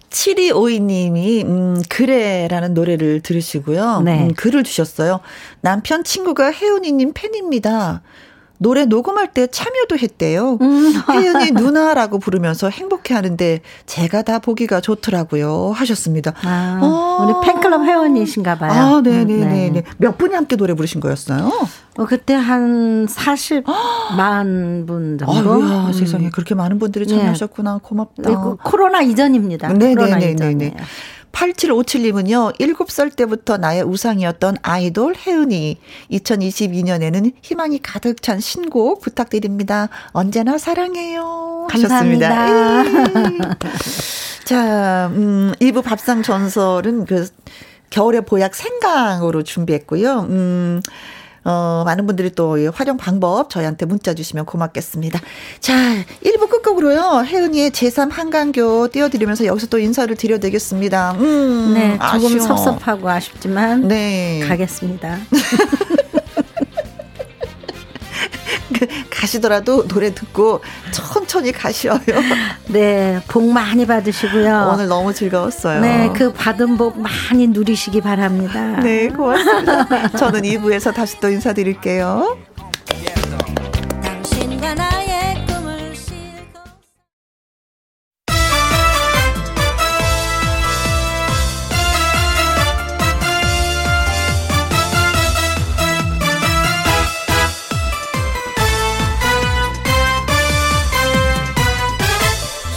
7252님이, 음, 그래 라는 노래를 들으시고요. 네. 음, 글을 주셨어요. 남편 친구가 혜은이님 팬입니다. 노래 녹음할 때 참여도 했대요. 음. 혜연이 누나라고 부르면서 행복해 하는데 제가 다 보기가 좋더라고요. 하셨습니다. 아, 어. 우리 팬클럽 회원이신가 봐요. 아, 네네네. 음, 네. 네. 몇 분이 함께 노래 부르신 거였어요? 어, 그때 한 40만 분 정도. 아유야, 음. 세상에 그렇게 많은 분들이 참여하셨구나. 고맙다. 네, 그 코로나 이전입니다. 네네네네. 코로나 이전이에요. 8757님은요, 7살 때부터 나의 우상이었던 아이돌 혜은이. 2022년에는 희망이 가득 찬 신곡 부탁드립니다. 언제나 사랑해요. 감사합니다. 자, 음, 2부 밥상 전설은 그 겨울의 보약 생강으로 준비했고요. 음, 어, 많은 분들이 또 활용 방법 저희한테 문자 주시면 고맙겠습니다. 자, 1부 끝곡으로요. 혜은이의 제3 한강교 띄워드리면서 여기서 또 인사를 드려야 되겠습니다. 음, 네, 조금 아쉬워. 섭섭하고 아쉽지만 네. 가겠습니다. 가시더라도 노래 듣고 천천히 가셔요. 네, 복 많이 받으시고요. 오늘 너무 즐거웠어요. 네, 그 받은 복 많이 누리시기 바랍니다. 네, 고맙습니다. 저는 2부에서 다시 또 인사드릴게요.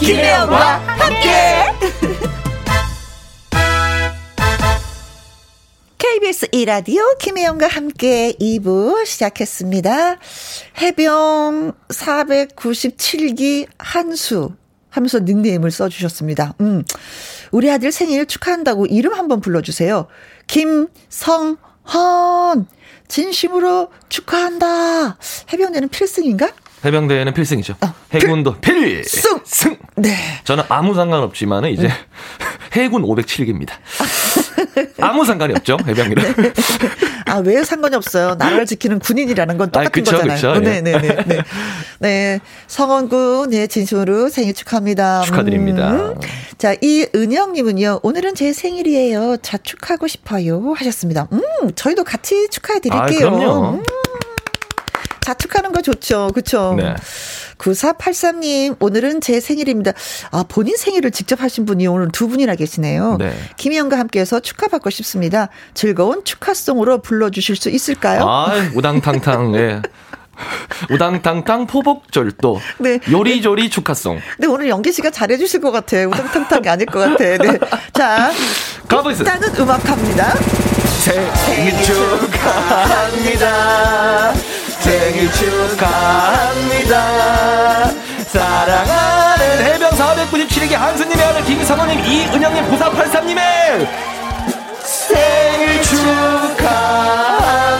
김혜영과 함께. KBS 이라디오 김혜영과 함께 2부 시작했습니다. 해병 497기 한수 하면서 닉네임을 써주셨습니다. 음, 우리 아들 생일 축하한다고 이름 한번 불러주세요. 김성헌 진심으로 축하한다. 해병대는 필승인가? 해병대는 필승이죠. 어, 해군도 필 승. 승. 네. 저는 아무 상관없지만은 이제 네. 해군 507기입니다. 아무 상관이 없죠 해병이랑. 네. 아 왜 상관이 없어요? 나라를 지키는 군인이라는 건 똑같은 아, 그쵸, 거잖아요. 그쵸, 네 네네. 예. 네, 네, 네. 성원군 네 진심으로 생일 축하합니다. 축하드립니다. 음. 자 이은영님은요 오늘은 제 생일이에요. 자축하고 싶어요 하셨습니다. 음 저희도 같이 축하해 드릴게요. 아, 그럼요. 음. 자축하는 거 좋죠. 그쵸? 네. 9483님, 오늘은 제 생일입니다. 아, 본인 생일을 직접 하신 분이 오늘 두 분이나 계시네요. 네. 김희영과 함께해서 축하받고 싶습니다. 즐거운 축하송으로 불러주실 수 있을까요? 아, 우당탕탕, 네. 우당탕탕 포복절도 네. 요리조리 축하송. 네 오늘 연기 씨가 잘해주실 것 같아. 우당탕탕이 아닐 것 같아. 네. 자. 일단은 음악 갑니다. 생일 축하합니다. 생일 축하합니다. 사랑하는 해병 497기 한수님의 아들 김성호님, 이은영님, 9483님의 생일 축하합니다.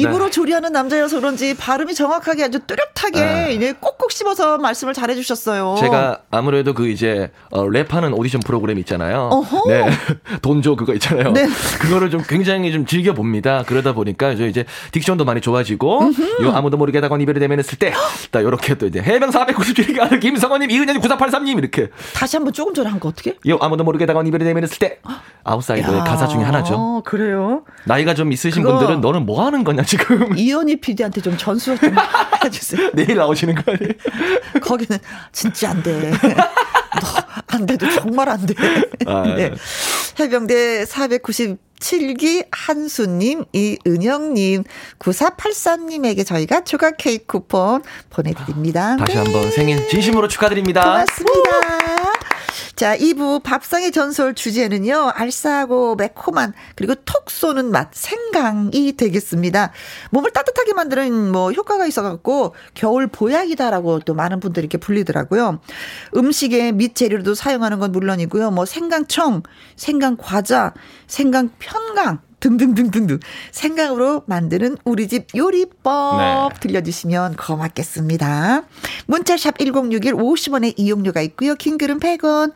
입으로 네. 조리하는 남자여서 그런지 발음이 정확하게 아주 뚜렷하게 네. 꼭꼭 씹어서 말씀을 잘해 주셨어요. 제가 아무래도 그 이제 어, 랩하는 오디션 프로그램 있잖아요. 어허. 네. 돈조 그거 있잖아요. 네. 그거를 좀 굉장히 좀 즐겨 봅니다. 그러다 보니까 저 이제 딕션도 많이 좋아지고 요 아무도 모르게 다가 이별이 되면 했을 때딱 이렇게 또 이제 해병 497기 아들 김성원님 이은현님 9483님 이렇게 다시 한번 조금 전에 한 거 어떻게? 요 아무도 모르게 다가 이별이 되면 했을 때 아웃사이더의 가사 중에 하나죠. 그래요? 나이가 좀 있으신 분들은 너는 뭐 하는 거냐 지금. 이현희 PD한테 좀 전수 좀 해주세요. 내일 나오시는 거 아니에요? 거기는 진짜 안 돼. 너안 돼도 정말 안 돼. 아, 네. 해병대 497기 한수님, 이은영님, 9483님에게 저희가 추가 케이크 쿠폰 보내드립니다. 다시 네. 한번 생일 진심으로 축하드립니다. 고맙습니다. 자, 2부 밥상의 전설 주제는요, 알싸하고 매콤한, 그리고 톡 쏘는 맛, 생강이 되겠습니다. 몸을 따뜻하게 만드는 뭐 효과가 있어 갖고, 겨울 보약이다라고 또 많은 분들이 이렇게 불리더라고요. 음식에 밑 재료로도 사용하는 건 물론이고요, 뭐 생강청, 생강 과자, 생강 편강, 등등등등등 생강으로 만드는 우리 집 요리법 네. 들려주시면 고맙겠습니다. 문자샵 1061 50원의 이용료가 있고요. 킹글은 100원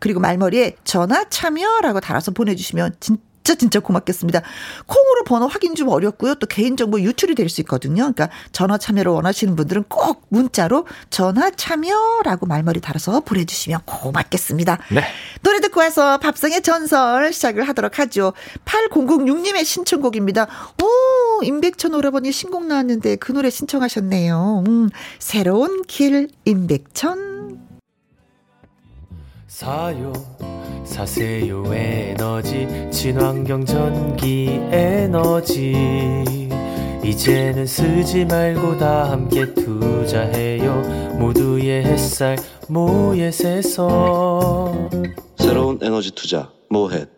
그리고 말머리에 전화 참여라고 달아서 보내주시면 진짜 진짜 진짜 고맙겠습니다. 콩으로 번호 확인 좀 어렵고요. 또 개인정보 유출이 될 수 있거든요. 그러니까 전화 참여를 원하시는 분들은 꼭 문자로 전화 참여라고 말머리 달아서 보내주시면 고맙겠습니다. 네. 노래 듣고 와서 밥상의 전설 시작을 하도록 하죠. 8006님의 신청곡입니다. 오, 임백천 오라버니 신곡 나왔는데 그 노래 신청하셨네요. 음, 새로운 길 임백천. 사요. 사세요 에너지. 친환경 전기 에너지. 이제는 쓰지 말고 다 함께 투자해요. 모두의 햇살 모예에서. 새로운 에너지 투자 모햇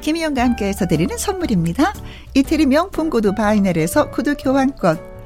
김희영과 함께해서 드리는 선물입니다. 이태리 명품 구두 바이넬에서 구두 교환권,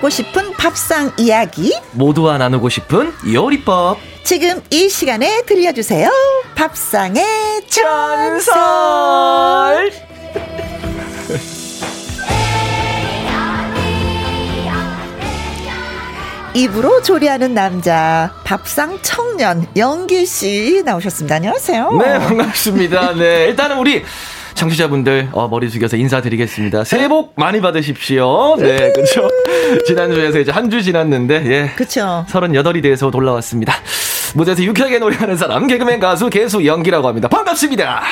하고 싶은 밥상 이야기 모두와 나누고 싶은 요리법 지금 이 시간에 들려주세요 밥상의 전설 입으로 조리하는 남자 밥상 청년 영기 씨 나오셨습니다. 안녕하세요. 네 반갑습니다. 네 일단은 우리 청취자분들 어, 머리 숙여서 인사드리겠습니다. 새해 복 많이 받으십시오. 네, 그렇죠. 지난주에서 이제 한 주 지났는데 예. 그렇죠. 38이 돼서 돌아왔습니다. 무대에서 유쾌하게 노래하는 사람 개그맨 가수 개수 연기라고 합니다. 반갑습니다.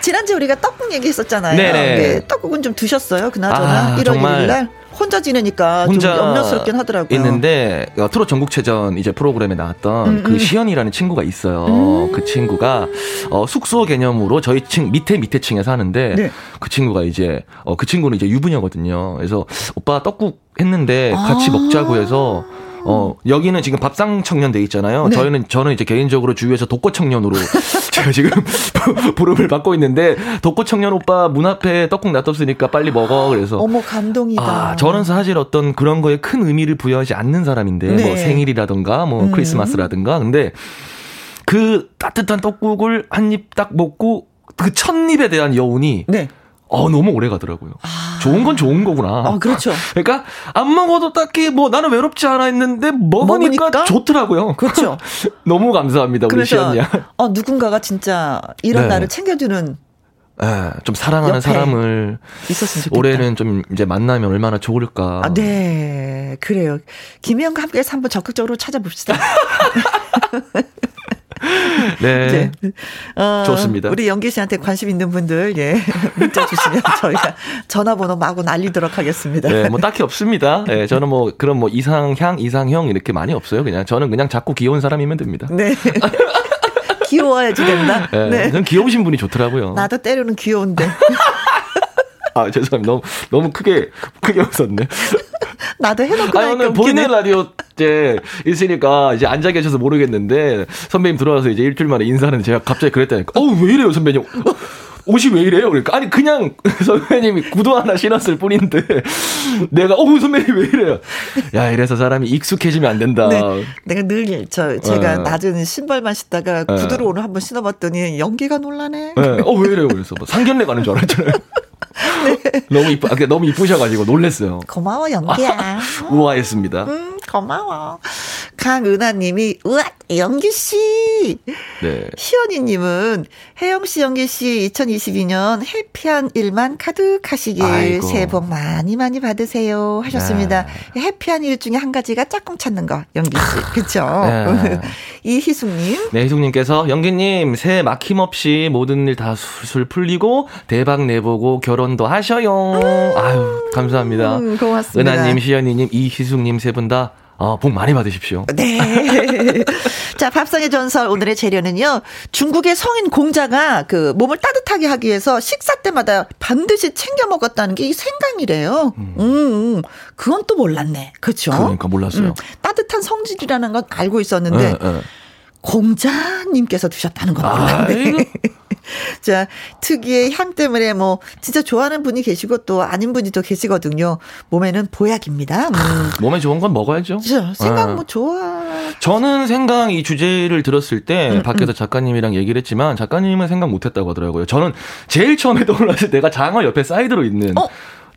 지난주 우리가 떡국 얘기했었잖아요. 네네. 네, 떡국은 좀 드셨어요? 그나저나 아, 1월 1일 날. 혼자 지내니까 혼자 좀 염려스럽긴 하더라고요. 있는데 어, 트롯 전국체전 이제 프로그램에 나왔던 음, 그 음. 시연이라는 친구가 있어요. 음. 그 친구가 어, 숙소 개념으로 저희 층 밑에 밑에 층에 사는데 네. 그 친구가 이제 어, 그 친구는 이제 유부녀거든요. 그래서 오빠 떡국 했는데 같이 아. 먹자고 해서 어, 여기는 지금 밥상 청년 돼 있잖아요. 네. 저희는, 저는 이제 개인적으로 주위에서 독거 청년으로 제가 지금 부름을 받고 있는데 독거 청년 오빠 문 앞에 떡국 놔뒀으니까 빨리 먹어. 그래서. 어머, 감동이다. 아, 저는 사실 어떤 그런 거에 큰 의미를 부여하지 않는 사람인데, 뭐 네. 뭐 생일이라든가, 뭐 음. 크리스마스라든가. 근데 그 따뜻한 떡국을 한 입 딱 먹고 그 첫 입에 대한 여운이 네. 어, 너무 오래 가더라고요. 아. 좋은 건 좋은 거구나. 아, 그렇죠. 그러니까 안 먹어도 딱히 뭐 나는 외롭지 않아 했는데 먹으니까, 먹으니까? 좋더라고요. 그렇죠. 너무 감사합니다. 우리 시연이야. 어, 누군가가 진짜 이런 네. 나를 챙겨주는 네, 좀 사랑하는 사람을. 올해는 좀 이제 만나면 얼마나 좋을까. 아, 네. 그래요. 김혜영과 함께해서 한번 적극적으로 찾아봅시다. 네. 네. 어, 좋습니다. 우리 영기 씨한테 관심 있는 분들, 예. 문자 주시면 저희가 전화번호 마구 날리도록 하겠습니다. 네, 뭐 딱히 없습니다. 예, 네, 저는 뭐 그런 뭐 이상향, 이상형 이렇게 많이 없어요. 그냥 저는 그냥 자꾸 귀여운 사람이면 됩니다. 네. 귀여워야지 된다. 네. 네. 전 귀여우신 분이 좋더라고요. 나도 때로는 귀여운데. 아, 죄송합니다. 너무, 너무 크게, 크게 웃었네. 나도 해놓고 아, 오늘 보이는 라디오 이제 있으니까 이제 앉아 계셔서 모르겠는데 선배님 들어와서 이제 일주일 만에 인사하는데 제가 갑자기 그랬다니까. 어우, 왜 이래요, 선배님? 옷이 왜 이래요? 그러니까 아니 그냥 선배님이 구두 하나 신었을 뿐인데 내가 어우 선배님 왜 이래요? 야 이래서 사람이 익숙해지면 안 된다. 네, 내가 늘 저 제가 네. 낮은 신발만 신다가 네. 구두를 오늘 한번 신어봤더니 연기가 놀라네. 네. 어왜 이래요? 그래서 뭐 상견례 가는 줄 알았잖아요. 네. 너무 이쁘, 아, 너무 이쁘셔가지고 놀랬어요. 고마워, 연기야. 우아했습니다. 음, 고마워. 강은하님이, 우와, 영기씨. 네. 시연이님은, 혜영씨, 영기씨, 2022년 해피한 일만 가득하시길, 아이고. 새해 복 많이 많이 받으세요. 하셨습니다. 네. 해피한 일 중에 한 가지가 짝꿍 찾는 거, 영기씨. 그쵸? 네. 이희숙님. 네, 희숙님께서, 영기님, 새해 막힘없이 모든 일 다 술술 풀리고, 대박 내보고, 결혼도 하셔요. 음. 아유, 감사합니다. 음, 고맙습니다. 은하님, 시연이님, 이희숙님 세 분 다 어, 복 많이 받으십시오. 네. 자, 밥상의 전설 오늘의 재료는요. 중국의 성인 공자가 그 몸을 따뜻하게 하기 위해서 식사 때마다 반드시 챙겨 먹었다는 게 이 생강이래요. 음. 음, 그건 또 몰랐네. 그렇죠? 그러니까 몰랐어요. 음, 따뜻한 성질이라는 건 알고 있었는데 네, 네. 공자님께서 드셨다는 건 몰랐네. 자, 특유의 향 때문에 뭐, 진짜 좋아하는 분이 계시고 또 아닌 분이 또 계시거든요. 몸에는 보약입니다. 음. 몸에 좋은 건 먹어야죠. 그렇죠. 생강 아. 뭐 좋아. 저는 생강 이 주제를 들었을 때 음, 밖에서 음. 작가님이랑 얘기를 했지만 작가님은 생각 못 했다고 하더라고요. 저는 제일 처음에 떠올랐을 때가 장어 옆에 사이드로 있는 어?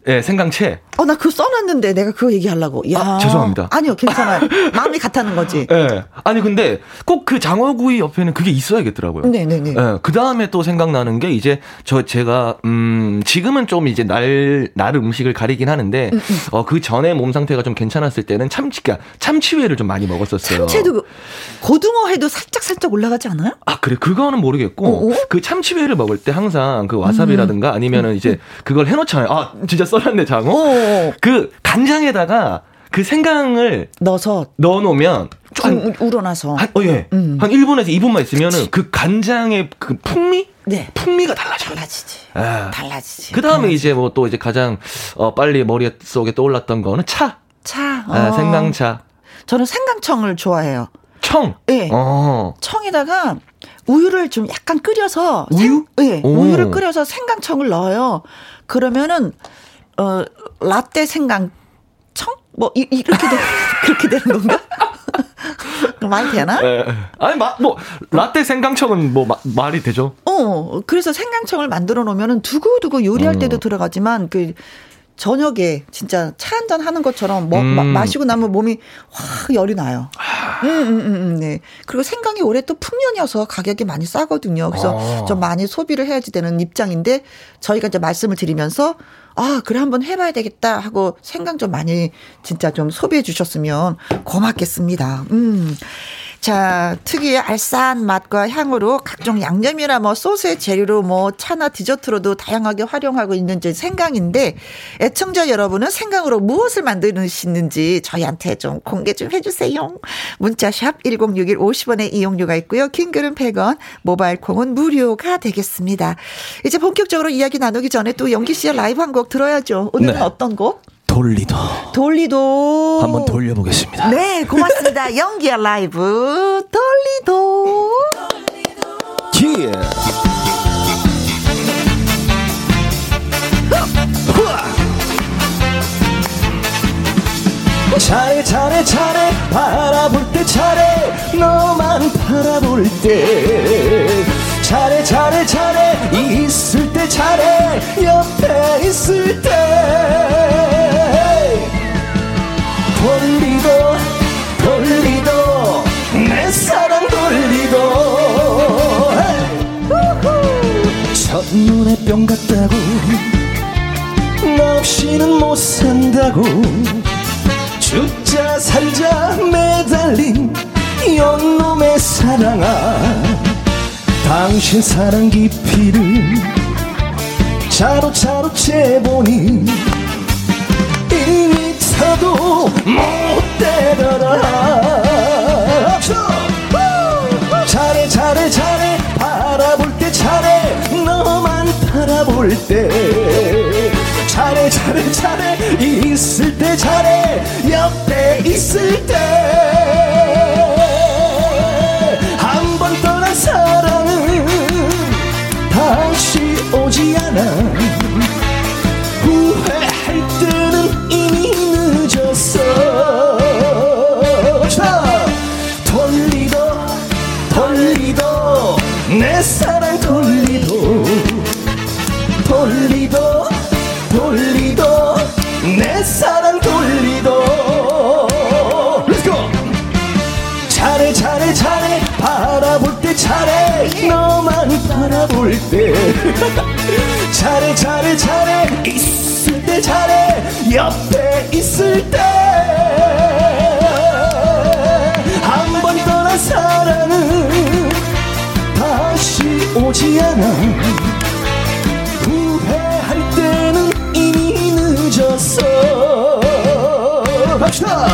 예, 생강채. 어, 나 그거 써놨는데 내가 그거 얘기하려고. 야. 아, 죄송합니다. 아니요, 괜찮아요. 마음이 같다는 거지. 예. 아니, 근데 꼭 그 장어구이 옆에는 그게 있어야겠더라고요. 네네네. 예. 그 다음에 또 생각나는 게 이제 저, 제가, 음, 지금은 좀 이제 날, 날 음식을 가리긴 하는데, 음, 음. 어, 그 전에 몸 상태가 좀 괜찮았을 때는 참치, 가 참치회를 좀 많이 먹었었어요. 참치도, 고등어 회도 살짝 살짝 올라가지 않아요? 아, 그래. 그거는 모르겠고, 어어? 어? 그 참치회를 먹을 때 항상 그 와사비라든가 음. 아니면은 이제 그걸 해놓잖아요. 아, 진짜 써놨네 장어. 어. 그 간장에다가 그 생강을 넣어서 넣어 놓으면 좀 우러나서 한, 어, 예. 음. 한 1분에서 2분만 있으면은 그치. 그 간장의 그 풍미? 네. 풍미가 달라져. 달라지지. 아. 달라지지. 그 다음에 이제 뭐 또 이제 가장 어, 빨리 머릿속에 떠올랐던 거는 차. 차. 아, 어. 생강차. 저는 생강청을 좋아해요. 청? 네. 어. 청에다가 우유를 좀 약간 끓여서 우유? 생, 네, 우유를 끓여서 생강청을 넣어요. 그러면은 어 라떼 생강 청? 뭐 이, 이렇게 되, 그렇게 되는 건가? 많이 되나? 네. 아니 마, 뭐 라떼 생강청은 뭐 마, 말이 되죠. 어 그래서 생강청을 만들어 놓으면은 두고두고 요리할 음. 때도 들어가지만 그 저녁에 진짜 차 한 잔 하는 것처럼 뭐, 음. 마, 마시고 나면 몸이 확 열이 나요. 음, 음, 음, 음, 네. 그리고 생강이 올해 또 풍년이어서 가격이 많이 싸거든요. 그래서 아. 좀 많이 소비를 해야지 되는 입장인데 저희가 이제 말씀을 드리면서 아, 그래 한번 해봐야 되겠다 하고 생강 좀 많이 진짜 좀 소비해 주셨으면 고맙겠습니다. 음. 자, 특유의 알싸한 맛과 향으로 각종 양념이나 뭐 소스의 재료로 뭐 차나 디저트로도 다양하게 활용하고 있는 제 생강인데 애청자 여러분은 생강으로 무엇을 만드시는지 저희한테 좀 공개 좀 해주세요. 문자샵 1061 50원의 이용료가 있고요. 킹글은 100원, 모바일 콩은 무료가 되겠습니다. 이제 본격적으로 이야기 나누기 전에 또 영기 씨의 라이브 한 곡 들어야죠. 오늘은 네. 어떤 곡? 돌리도. 돌리도. 한번 돌려보겠습니다. 네, 고맙습니다. 연기야 라이브 돌리도. 예. 잘해 잘해 잘해 바라볼 때 잘해 너만 바라볼 때 잘해 잘해 잘해 있을 때 잘해 옆에 있을 때 돌리도 돌리도 내 사랑 돌리도 첫눈에 뿅 갔다고 너 없이는 못 산다고. 죽자 살자 매달린 연놈의 사랑아. 당신 사랑 깊이를 차로 차로 재보니 1미터도 못 되더라. 잘해 잘해 잘해 바라볼 때 잘해 너만 바라볼 때. 잘해 잘해 잘해 있을 때 잘해 옆에 있을 때. 오지 않아 내 사랑 돌리도 돌리도 돌리도 내 사랑 돌리도. Let's go. 잘해 잘해 잘해 바라볼 때 잘해 너만 바라볼 때. 잘해 잘해 잘해 있을 때 잘해 옆에 있을 때. 한 번 떠난 다시 오지 않아. 후회할 때는 이미 늦었어. 갑시다.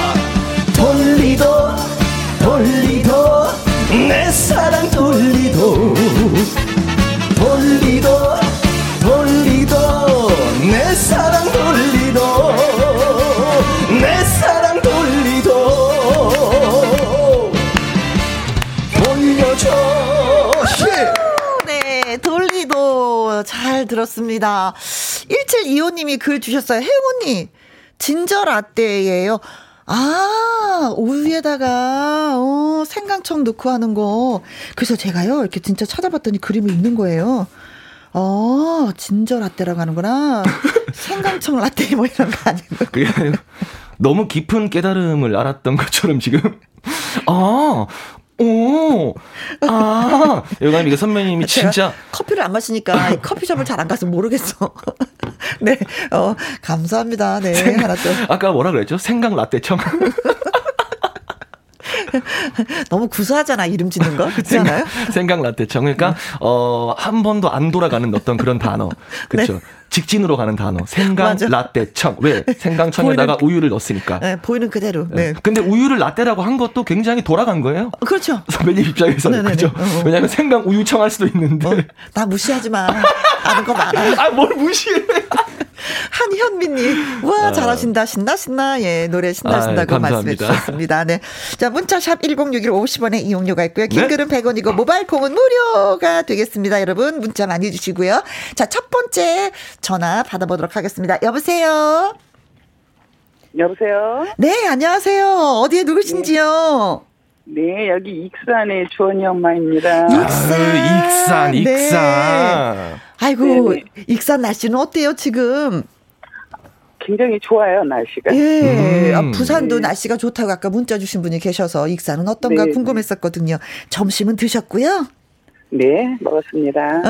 돌리도 돌리도 내 사랑 돌리도 들었습니다. 1725님이 글 주셨어요. 혜영 언니, 진저 라떼예요. 아, 우유에다가, 어, 생강청 넣고 하는 거. 그래서 제가요, 이렇게 진짜 찾아봤더니 그림이 있는 거예요. 어, 진저 라떼라고 하는구나. 생강청 라떼 뭐 이런 거 아니고. 그게 너무 깊은 깨달음을 알았던 것처럼 지금. 아, 오, 아, 여가님 이게 선배님이 진짜 커피를 안 마시니까 커피숍을 잘 안 가서 모르겠어. 네, 어 감사합니다. 네, 생각, 하나 또. 아까 뭐라 그랬죠? 생강 라떼청. 너무 구수하잖아 이름 짓는 거 그렇지 않아요? 생강 라떼청 그러니까 네. 어한 번도 안 돌아가는 어떤 그런 단어 그렇죠. 네. 직진으로 가는 단어. 생강 라떼 청. 왜? 생강청에다가 우유를 넣었으니까. 네, 보이는 그대로. 네. 네. 근데 우유를 라떼라고 한 것도 굉장히 돌아간 거예요. 어, 그렇죠. 선배님 입장에서는 그렇죠. 어, 어. 왜냐하면 생강 우유청 할 수도 있는데. 어, 나 무시하지 마. 아는 거 많아. 아, 뭘 무시해. 한현미님, 와, 아. 잘하신다, 신나, 신나. 예, 노래 신나, 신다고 아, 말씀해 주셨습니다. 네. 자, 문자샵 1061 50원에 이용료가 있고요. 긴글은 네? 100원이고, 모바일 콩은 무료가 되겠습니다. 여러분, 문자 많이 주시고요. 자, 첫 번째 전화 받아보도록 하겠습니다. 여보세요? 여보세요? 네, 안녕하세요. 어디에 누구신지요? 네. 네, 여기 익산의 주원이 엄마입니다. 익산, 아, 익산, 익산. 네. 아이고, 네네. 익산 날씨는 어때요, 지금? 굉장히 좋아요, 날씨가. 예. 음. 아, 부산도 네. 날씨가 좋다고 아까 문자 주신 분이 계셔서 익산은 어떤가 네. 궁금했었거든요. 점심은 드셨고요? 네, 먹었습니다.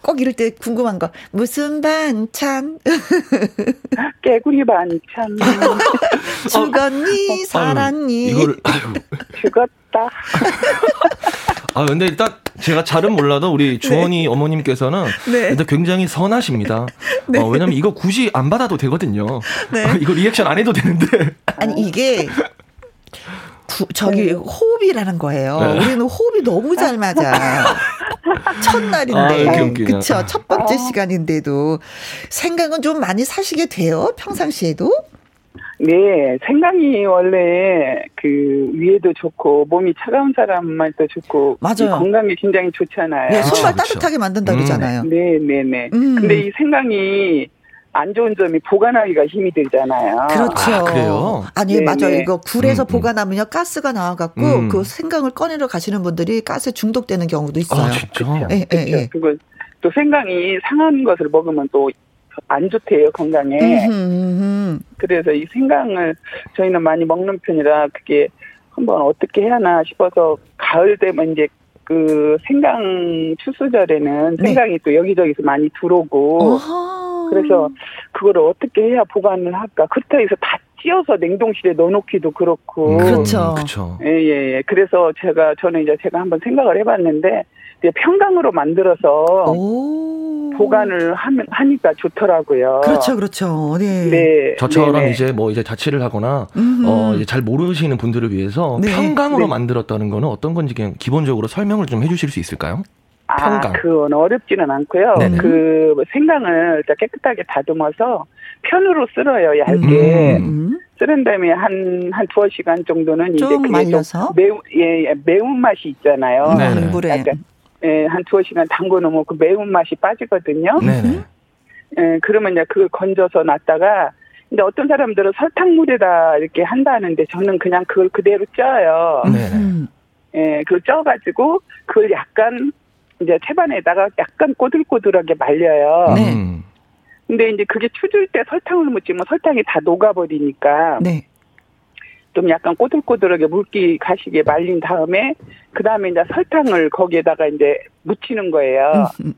꼭 이럴 때 궁금한 거. 무슨 반찬? 깨구리 반찬. 죽었니? 어, 살았니? 이거를, 죽었다. 아, 근데 일단 제가 잘은 몰라도 우리 네. 주원이 네. 어머님께서는 네. 일단 굉장히 선하십니다. 네. 어, 왜냐면 이거 굳이 안 받아도 되거든요. 네. 어, 이거 리액션 안 해도 되는데. 아니, 이게 구, 저기 네. 호흡이라는 거예요. 네. 우리는 호흡이 너무 잘 맞아. 첫날인데 아, 그쵸 첫 번째 아. 시간인데도 생각은 좀 많이 사시게 돼요 평상시에도 네, 생강이 원래 그 위에도 좋고 몸이 차가운 사람말도 좋고 맞아요. 건강에 굉장히 좋잖아요. 네, 손발 그렇죠. 따뜻하게 만든다 그러잖아요. 음. 네, 네, 네. 음. 근데 이 생강이 안 좋은 점이 보관하기가 힘이 들잖아요. 그렇죠. 아, 그래요? 아니, 네네. 맞아요. 네. 이거 굴에서 음, 음, 보관하면요, 가스가 나와갖고, 음. 그 생강을 꺼내러 가시는 분들이 가스에 중독되는 경우도 있어요. 아, 진짜? 예, 예, 예. 그리고 또 생강이 상한 것을 먹으면 또 안 좋대요, 건강에. 음흠, 그래서 이 생강을 저희는 많이 먹는 편이라 그게 한번 어떻게 해야 하나 싶어서 가을 되면 이제 그 생강 추수절에는 네. 생강이 또 여기저기서 많이 들어오고 어허. 그래서 그거를 어떻게 해야 보관을 할까? 그렇다 해서 다 찌어서 냉동실에 넣어놓기도 그렇고. 음, 그렇죠. 그렇죠. 예, 예, 예. 그래서 제가, 저는 이제 제가 한번 생각을 해봤는데, 평강으로 만들어서 보관을 하면, 하니까 좋더라고요. 그렇죠, 그렇죠. 네. 네 저처럼 네네. 이제 뭐 이제 자취를 하거나, 음흠. 어, 이제 잘 모르시는 분들을 위해서 네. 평강으로 네. 만들었다는 거는 어떤 건지 그냥 기본적으로 설명을 좀 해주실 수 있을까요? 평강. 아, 그건 어렵지는 않고요. 네네. 그 생강을 깨끗하게 다듬어서 편으로 쓸어요, 얇게. 음. 쓰는 다음에 한, 한 두어 시간 정도는 이제 말려서? 매우, 예, 예, 매운맛이 있잖아요. 네. 물에. 약간, 예, 한 두어 시간 담궈 놓으면 그 매운맛이 빠지거든요. 네. 예, 그러면 이제 그걸 건져서 놨다가 근데 어떤 사람들은 설탕물에다 이렇게 한다는데 저는 그냥 그걸 그대로 쪄요. 네. 예, 그걸 쪄가지고 그걸 약간 이제 채반에다가 약간 꼬들꼬들하게 말려요. 네. 음. 근데 이제 그게 추줄 때 설탕을 묻히면 설탕이 다 녹아버리니까. 네. 좀 약간 꼬들꼬들하게 물기 가시게 말린 다음에 그 다음에 이제 설탕을 거기에다가 이제 묻히는 거예요. 음.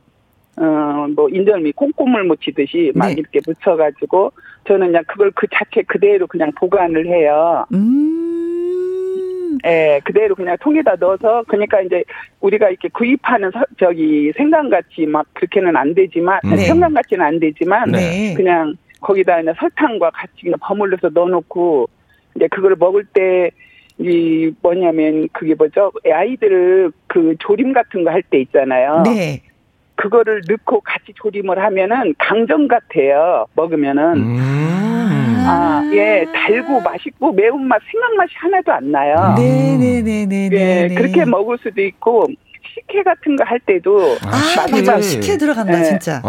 어, 뭐, 인절미 콩고물 묻히듯이 막 네. 이렇게 묻혀가지고 저는 그냥 그걸 그 자체 그대로 그냥 보관을 해요. 음. 예, 그대로 그냥 통에다 넣어서 그러니까 이제 우리가 이렇게 구입하는 서, 저기 생강같이 막 그렇게는 안 되지만 네. 생강같이는 안 되지만 네. 그냥 거기다 그냥 설탕과 같이 그냥 버물려서 넣어놓고 이제 그걸 먹을 때 이 뭐냐면 그게 뭐죠 아이들 그 조림 같은 거 할 때 있잖아요. 네. 그거를 넣고 같이 조림을 하면은 강정 같아요. 먹으면은. 음. 아, 예, 달고 맛있고 매운맛, 생강맛이 하나도 안 나요. 네네네 네. 예, 그렇게 먹을 수도 있고, 식혜 같은 거 할 때도 아, 마지막 식혜 들어간다 네. 진짜.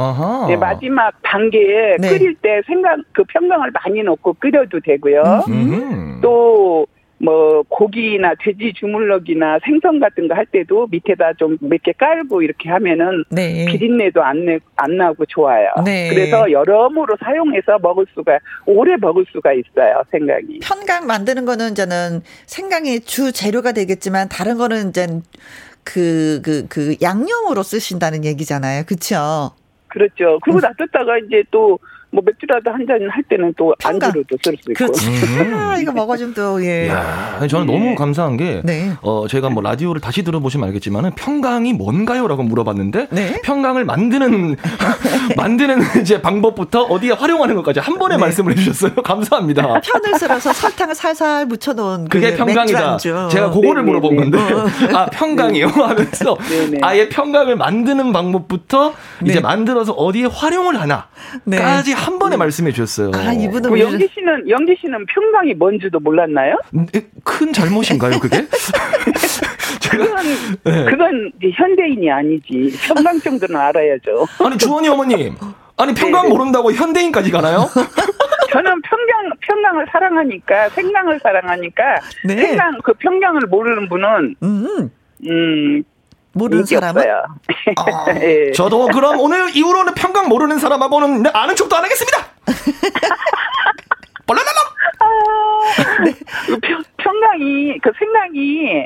네, 마지막 단계에 네. 끓일 때 생강 그 평강을 많이 넣고 끓여도 되고요. 음. 또뭐 고기나 돼지 주물럭이나 생선 같은 거 할 때도 밑에다 좀 몇 개 깔고 이렇게 하면은 네. 비린내도 안, 내, 안 나고 좋아요. 네. 그래서 여러모로 사용해서 먹을 수가 오래 먹을 수가 있어요. 생강이. 편강 만드는 거는 이제는 생강이 주 재료가 되겠지만 다른 거는 이제 그 그, 그 양념으로 쓰신다는 얘기잖아요. 그렇죠? 그렇죠. 그리고 놔뒀다가 이제 또 뭐 맥주라도 한 잔 할 때는 또 안주로도 쓸 수 있고. 그렇지. 음. 아, 이거 먹어주면 또 예. 야, 저는 네. 너무 감사한 게 네. 어, 제가 뭐 라디오를 다시 들어보시면 알겠지만은 평강이 뭔가요라고 물어봤는데 네? 평강을 만드는 만드는 이제 방법부터 어디에 활용하는 것까지 한 번에 네. 말씀을 해주셨어요. 감사합니다. 편을 쓸어서 설탕을 살살 묻혀놓은 그게 그 평강이다. 제가 그거를 네, 물어본 건데 어. 아 평강이요 하면서 아예 평강을 만드는 방법부터 이제 만들어서 어디에 활용을 하나까지 한 번에 말씀해 주셨어요. 아, 이분은 뭐 영기 씨는 영기 씨는 평강이 뭔지도 몰랐나요? 네, 큰 잘못인가요, 그게? 제가 그건 네. 그건 현대인이 아니지. 평강 정도는 알아야죠. 아니 주원이 어머님. 아니 평강 네네. 모른다고 현대인까지 가나요? 저는 평강 평강을 사랑하니까 생강을 사랑하니까 네. 생강 그 평강을 모르는 분은 음, 음 모르는 사람은? 어. 네. 저도 그럼 오늘 이후로는 평강 모르는 사람하고는 아는 척도 안 하겠습니다. 빨라라라. 아, 네. 그 평, 평강이 그 생강이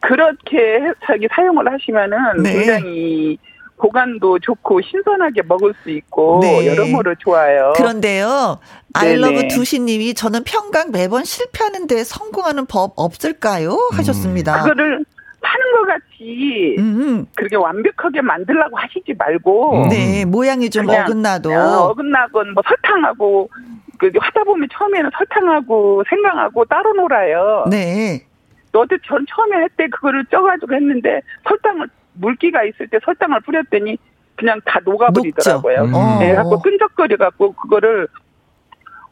그렇게 자기 사용을 하시면은 네. 굉장히 보관도 좋고 신선하게 먹을 수 있고 네. 여러모로 좋아요. 그런데요. 아이러브 두시님이 저는 평강 매번 실패하는데 성공하는 법 없을까요? 하셨습니다. 그거를 파는 것 같이 음. 그렇게 완벽하게 만들라고 하시지 말고 네 모양이 좀 어긋나도 어, 어긋나건 뭐 설탕하고 그 하다 보면 처음에는 설탕하고 생강하고 따로 놀아요. 네. 너도 전 처음에 할 때 그거를 쪄가지고 했는데 설탕을 물기가 있을 때 설탕을 뿌렸더니 그냥 다 녹아버리더라고요. 음. 네, 갖고 끈적거려 갖고 그거를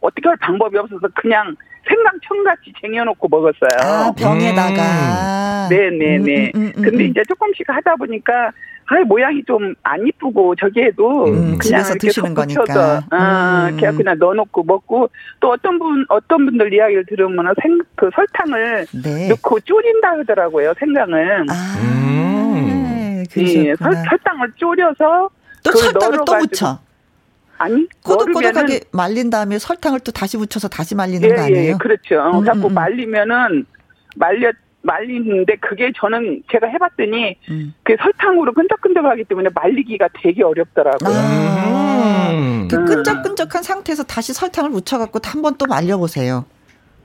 어떻게 할 방법이 없어서 그냥 생강청같이 쟁여놓고 먹었어요. 아, 병에다가. 음. 네네네. 음, 음, 음, 근데 이제 조금씩 하다 보니까 아 모양이 좀 안 이쁘고 저기에도 음, 그냥 집에서 드시는 거니까. 아, 음. 그냥 그냥 넣어놓고 먹고 또 어떤 분 어떤 분들 이야기를 들으면 생그 설탕을 네. 넣고 졸인다 하더라고요 생강은. 아, 음. 네, 설, 설탕을 졸여서 또 설탕을 또 묻혀. 아니 꼬득꼬득하게 말린 다음에 설탕을 또 다시 묻혀서 다시 말리는 예, 거 아니에요? 예, 그렇죠. 음, 자꾸 음, 음. 말리면은 말려 말리는데 그게 저는 제가 해봤더니 음. 그 설탕으로 끈적끈적하기 때문에 말리기가 되게 어렵더라고요. 아, 음. 그 끈적끈적한 상태에서 다시 설탕을 묻혀갖고 한 번 또 말려보세요.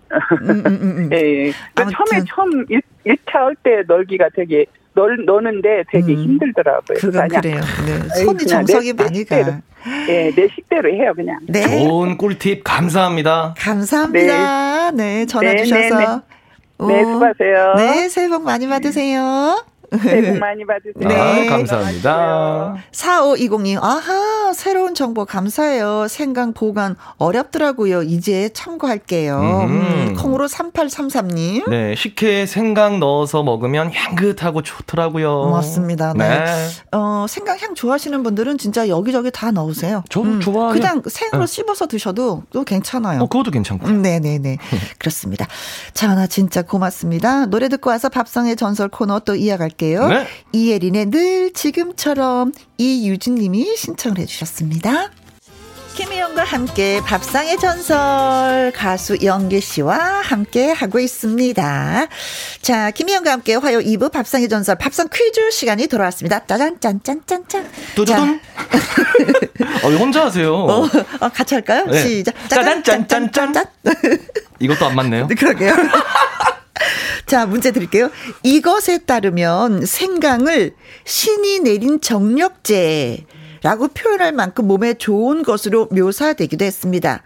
음, 음, 예, 예. 처음에 처음 1, 1차 할 때 널기가 되게 널, 넣는데 되게 음, 힘들더라고요. 그건 그래요. 네. 손이 정석이 내, 많이 가. 네, 내 식대로 해요, 그냥. 네. 좋은 꿀팁 감사합니다. 감사합니다. 네, 네 전화 네, 주셔서. 네, 네. 네, 수고하세요. 네, 새해 복 많이 받으세요. 새해 복 많이 받으세요. 네. 아, 감사합니다. 4520님, 아하, 새로운 정보 감사해요. 생강 보관 어렵더라고요. 이제 참고할게요. 음. 콩으로 3833님. 네, 식혜에 생강 넣어서 먹으면 향긋하고 좋더라고요. 맞습니다. 네. 네. 어, 생강 향 좋아하시는 분들은 진짜 여기저기 다 넣으세요. 저도 음, 좋아해요. 그냥 생으로 네. 씹어서 드셔도 또 괜찮아요. 어, 그것도 괜찮고. 음, 네네네. 그렇습니다. 자, 나 진짜 고맙습니다. 노래 듣고 와서 밥상의 전설 코너 또 이어갈게요. 할게요. 네. 이예린의 늘 지금처럼 이유진 님이 신청을 해주셨습니다. 김희영과 함께 밥상의 전설 가수 영계 씨와 함께 하고 있습니다. 자, 김희영과 함께 화요 2부 밥상의 전설 밥상 퀴즈 시간이 돌아왔습니다. 짜잔 짠 짠 짠 짠. 두두둔. 어, 혼자 하세요. 어, 어, 같이 할까요? 네. 시작. 짜잔 짠 짠 짠 짠. 이것도 안 맞네요. 네, 그러게요. 자, 문제 드릴게요. 이것에 따르면 생강을 신이 내린 정력제 라고 표현할 만큼 몸에 좋은 것으로 묘사되기도 했습니다.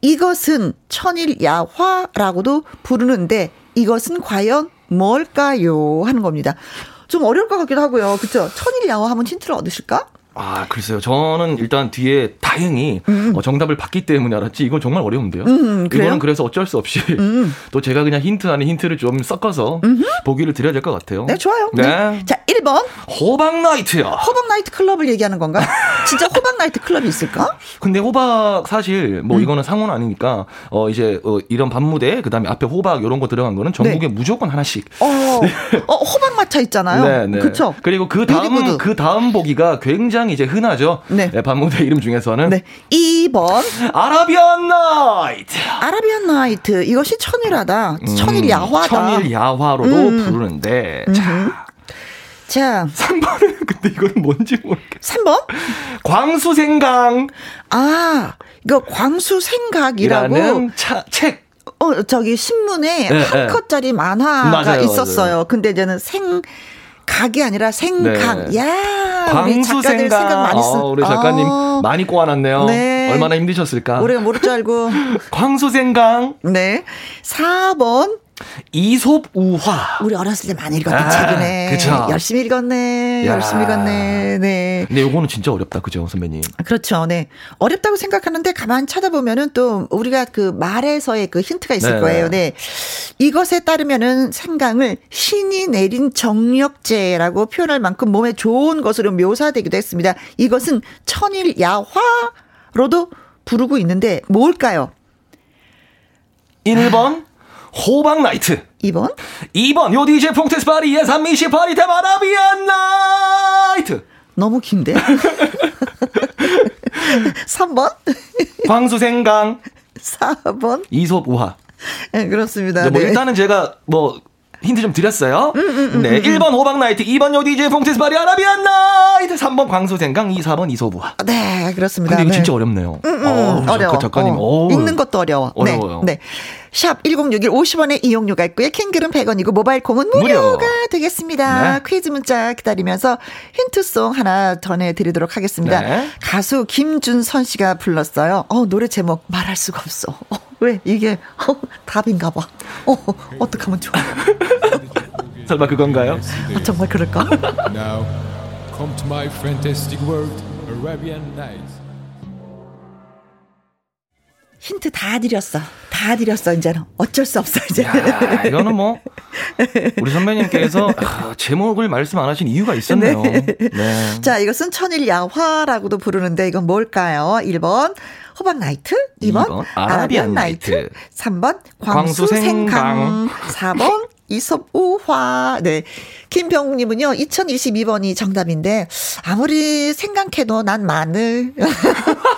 이것은 천일 야화라고도 부르는데 이것은 과연 뭘까요? 하는 겁니다. 좀 어려울 것 같기도 하고요. 그쵸? 천일 야화 하면 힌트를 얻으실까? 아, 글쎄요. 저는 일단 뒤에 다행히 음. 어, 정답을 받기 때문에 알았지. 이건 정말 어려운데요. 음, 이거는 그래서 어쩔 수 없이 음. 또 제가 그냥 힌트 아닌 힌트를 좀 섞어서 음흠. 보기를 드려야 될 것 같아요. 네, 좋아요. 네. 네. 자, 1번. 호박 나이트요. 호박 나이트 클럽을 얘기하는 건가? 진짜 호박 나이트 클럽이 있을까? 근데 호박 사실 뭐 음. 이거는 상호는 아니니까 어 이제 어, 이런 밤무대 그다음에 앞에 호박 이런 거 들어간 거는 전국에 네. 무조건 하나씩. 어, 네. 어 호박 마차 있잖아요. 네, 네. 그렇죠. 그리고 그 다음 그 다음 보기가 굉장히 이제 흔하죠. 네. 네 밤무대 이름 중에서는 네. 2번 아라비안 나이트. 아라비안 나이트 이것이 천일하다. 음, 천일 야화다. 천일 야화로도 음. 부르는데 자. 자. 3번은 근데 이건 뭔지 모르겠어. 3번? 광수 생강. 아, 이거 광수 생각이라고. 차, 책. 어, 저기 신문에 네, 한 네. 컷짜리 만화가 맞아요, 있었어요. 맞아요. 근데 이제는 생, 각이 아니라 생각. 네. 야, 광수 생각. 많이 쓴. 어, 우리 작가님 어. 많이 꼬아놨네요. 네. 얼마나 힘드셨을까. 우리가 모를 줄 알고. 광수 생각. 네. 4번 이솝 우화. 우리 어렸을 때 많이 읽었던 아, 책이네. 그쵸. 열심히 읽었네. 야. 열심히 읽었네. 네. 근데 요거는 진짜 어렵다. 그죠, 선배님? 그렇죠. 네. 어렵다고 생각하는데 가만 찾아보면은 또 우리가 그 말에서의 그 힌트가 있을 네 거예요. 네. 이것에 따르면은 생강을 신이 내린 정력제라고 표현할 만큼 몸에 좋은 것으로 묘사되기도 했습니다. 이것은 천일 야화로도 부르고 있는데 뭘까요? 1번 아. 호박 나이트. 2번? 2번 요 DJ 퐁테스 파리 예산 미시 파리 테마라비안 나이트. 너무 긴데? 3번? 광수생강. 4번? 이솝 우화. 네, 그렇습니다. 뭐 네. 일단은 제가 뭐 힌트 좀 드렸어요. 음, 음, 음, 네. 1번 호박 나이트, 2번 요 DJ 퐁테스 바리 아라비안 나이트, 3번 광수생강, 2, 4번 이솝 우화. 네, 그렇습니다. 근데 이거 네. 진짜 어렵네요. 음, 어, 어려워. 작가님. 어. 읽는 것도 어려워. 네, 어려워요. 네. 네. 샵 1061 50원의 이용료가 있고요. 킹글은 100원이고 모바일 콩은 무료가 무료. 되겠습니다. 네. 퀴즈 문자 기다리면서 힌트송 하나 전해드리도록 하겠습니다. 네. 가수 김준선 씨가 불렀어요. 어, 노래 제목 말할 수가 없어. 어, 왜? 이게 어, 답인가 봐. 어, 어떡하면 좋아. 설마 그건가요? 아, 정말 그럴까? Now, come to my fantastic world, Arabian Nights. 힌트 다 드렸어. 다 드렸어, 이제는. 어쩔 수 없어, 이제. 야, 이거는 뭐, 우리 선배님께서 아, 제목을 말씀 안 하신 이유가 있었네요. 네. 네. 자, 이것은 천일야화라고도 부르는데, 이건 뭘까요? 1번, 호박 나이트. 2번, 2번 아라비안, 나이트. 나이트. 3번, 광수 생강. 4번, 이솝 우화. 네. 김병욱 님은요, 2022번이 정답인데, 아무리 생각해도 난 마늘.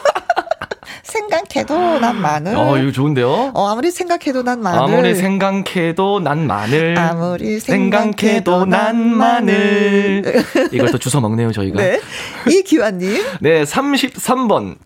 생각해도 난 마늘. 어, 이거 좋은데요? 어, 아무리 생각해도 난 마늘. 아무리 생각해도 난 마늘. 아무리 생각해도 난 마늘. 이걸 또 주워 먹네요, 저희가. 네. 이기환님. 네, 33번.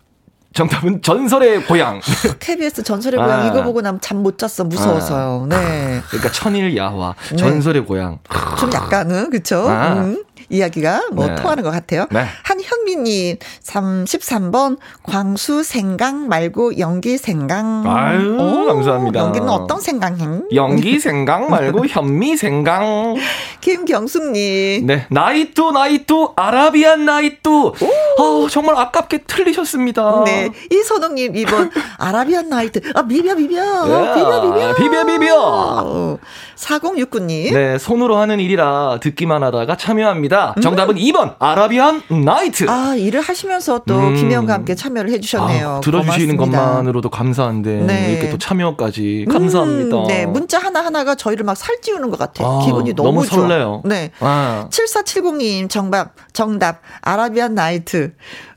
정답은 전설의 고향. KBS 전설의 고향 아. 이거 보고 나면 잠못 잤어 무서워서요. 아. 네. 그러니까 천일 야화 네. 전설의 고향. 좀 약간은 그렇죠. 아. 음. 이야기가 뭐 네. 통하는 것 같아요. 네. 한현미님 33번 광수 생강 말고 연기 생강. 아유 오, 감사합니다. 연기는 어떤 생강행? 연기 생강 말고 현미 생강. 김경숙님. 네 나이뚜 나이뚜 아라비안 나이뚜. 어, 정말 아깝게 틀리셨습니다. 네 이선웅님 2번 아라비안 나이트. 아 비벼 비벼 네. 비벼 비벼 비벼 비벼. 4069님. 네 손으로 하는 일이라 듣기만 하다가 참여합니다. 정답은 음. 2번 아라비안 나이트. 아 일을 하시면서 또 음. 김혜영과 함께 참여를 해주셨네요. 아, 들어주시는 고맙습니다. 것만으로도 감사한데 네. 이렇게 또 참여까지 감사합니다. 음, 네 문자 하나 하나가 저희를 막 살찌우는 것 같아요. 아, 기분이 너무, 너무. 설레요. 네. 아. 7470님 정답 정답 아라비안 나이트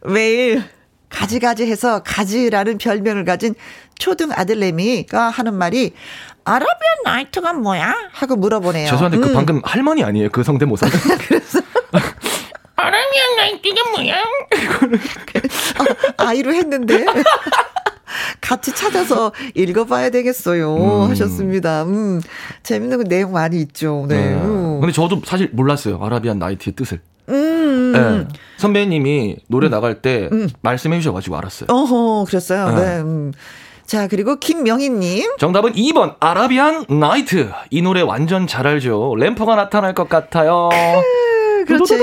매일 가지가지 해서 가지라는 별명을 가진 초등 아들내미가 하는 말이 아라비안 나이트가 뭐야? 하고 물어보네요. 죄송한데 그 음. 그 방금 할머니 아니에요? 그 성대모사. 그래서 아라비안 나이트가 뭐야? 아, 아이로 했는데. 같이 찾아서 읽어봐야 되겠어요. 음. 하셨습니다. 음, 재밌는 내용 많이 있죠. 네. 네. 음. 근데 저도 사실 몰랐어요. 아라비안 나이트의 뜻을. 음. 네. 선배님이 노래 음. 나갈 때 음. 말씀해 주셔가지고 알았어요. 어허, 그랬어요. 네. 네. 음. 자, 그리고 김명희님. 정답은 2번, 아라비안 나이트. 이 노래 완전 잘 알죠. 램퍼가 나타날 것 같아요. 그렇지.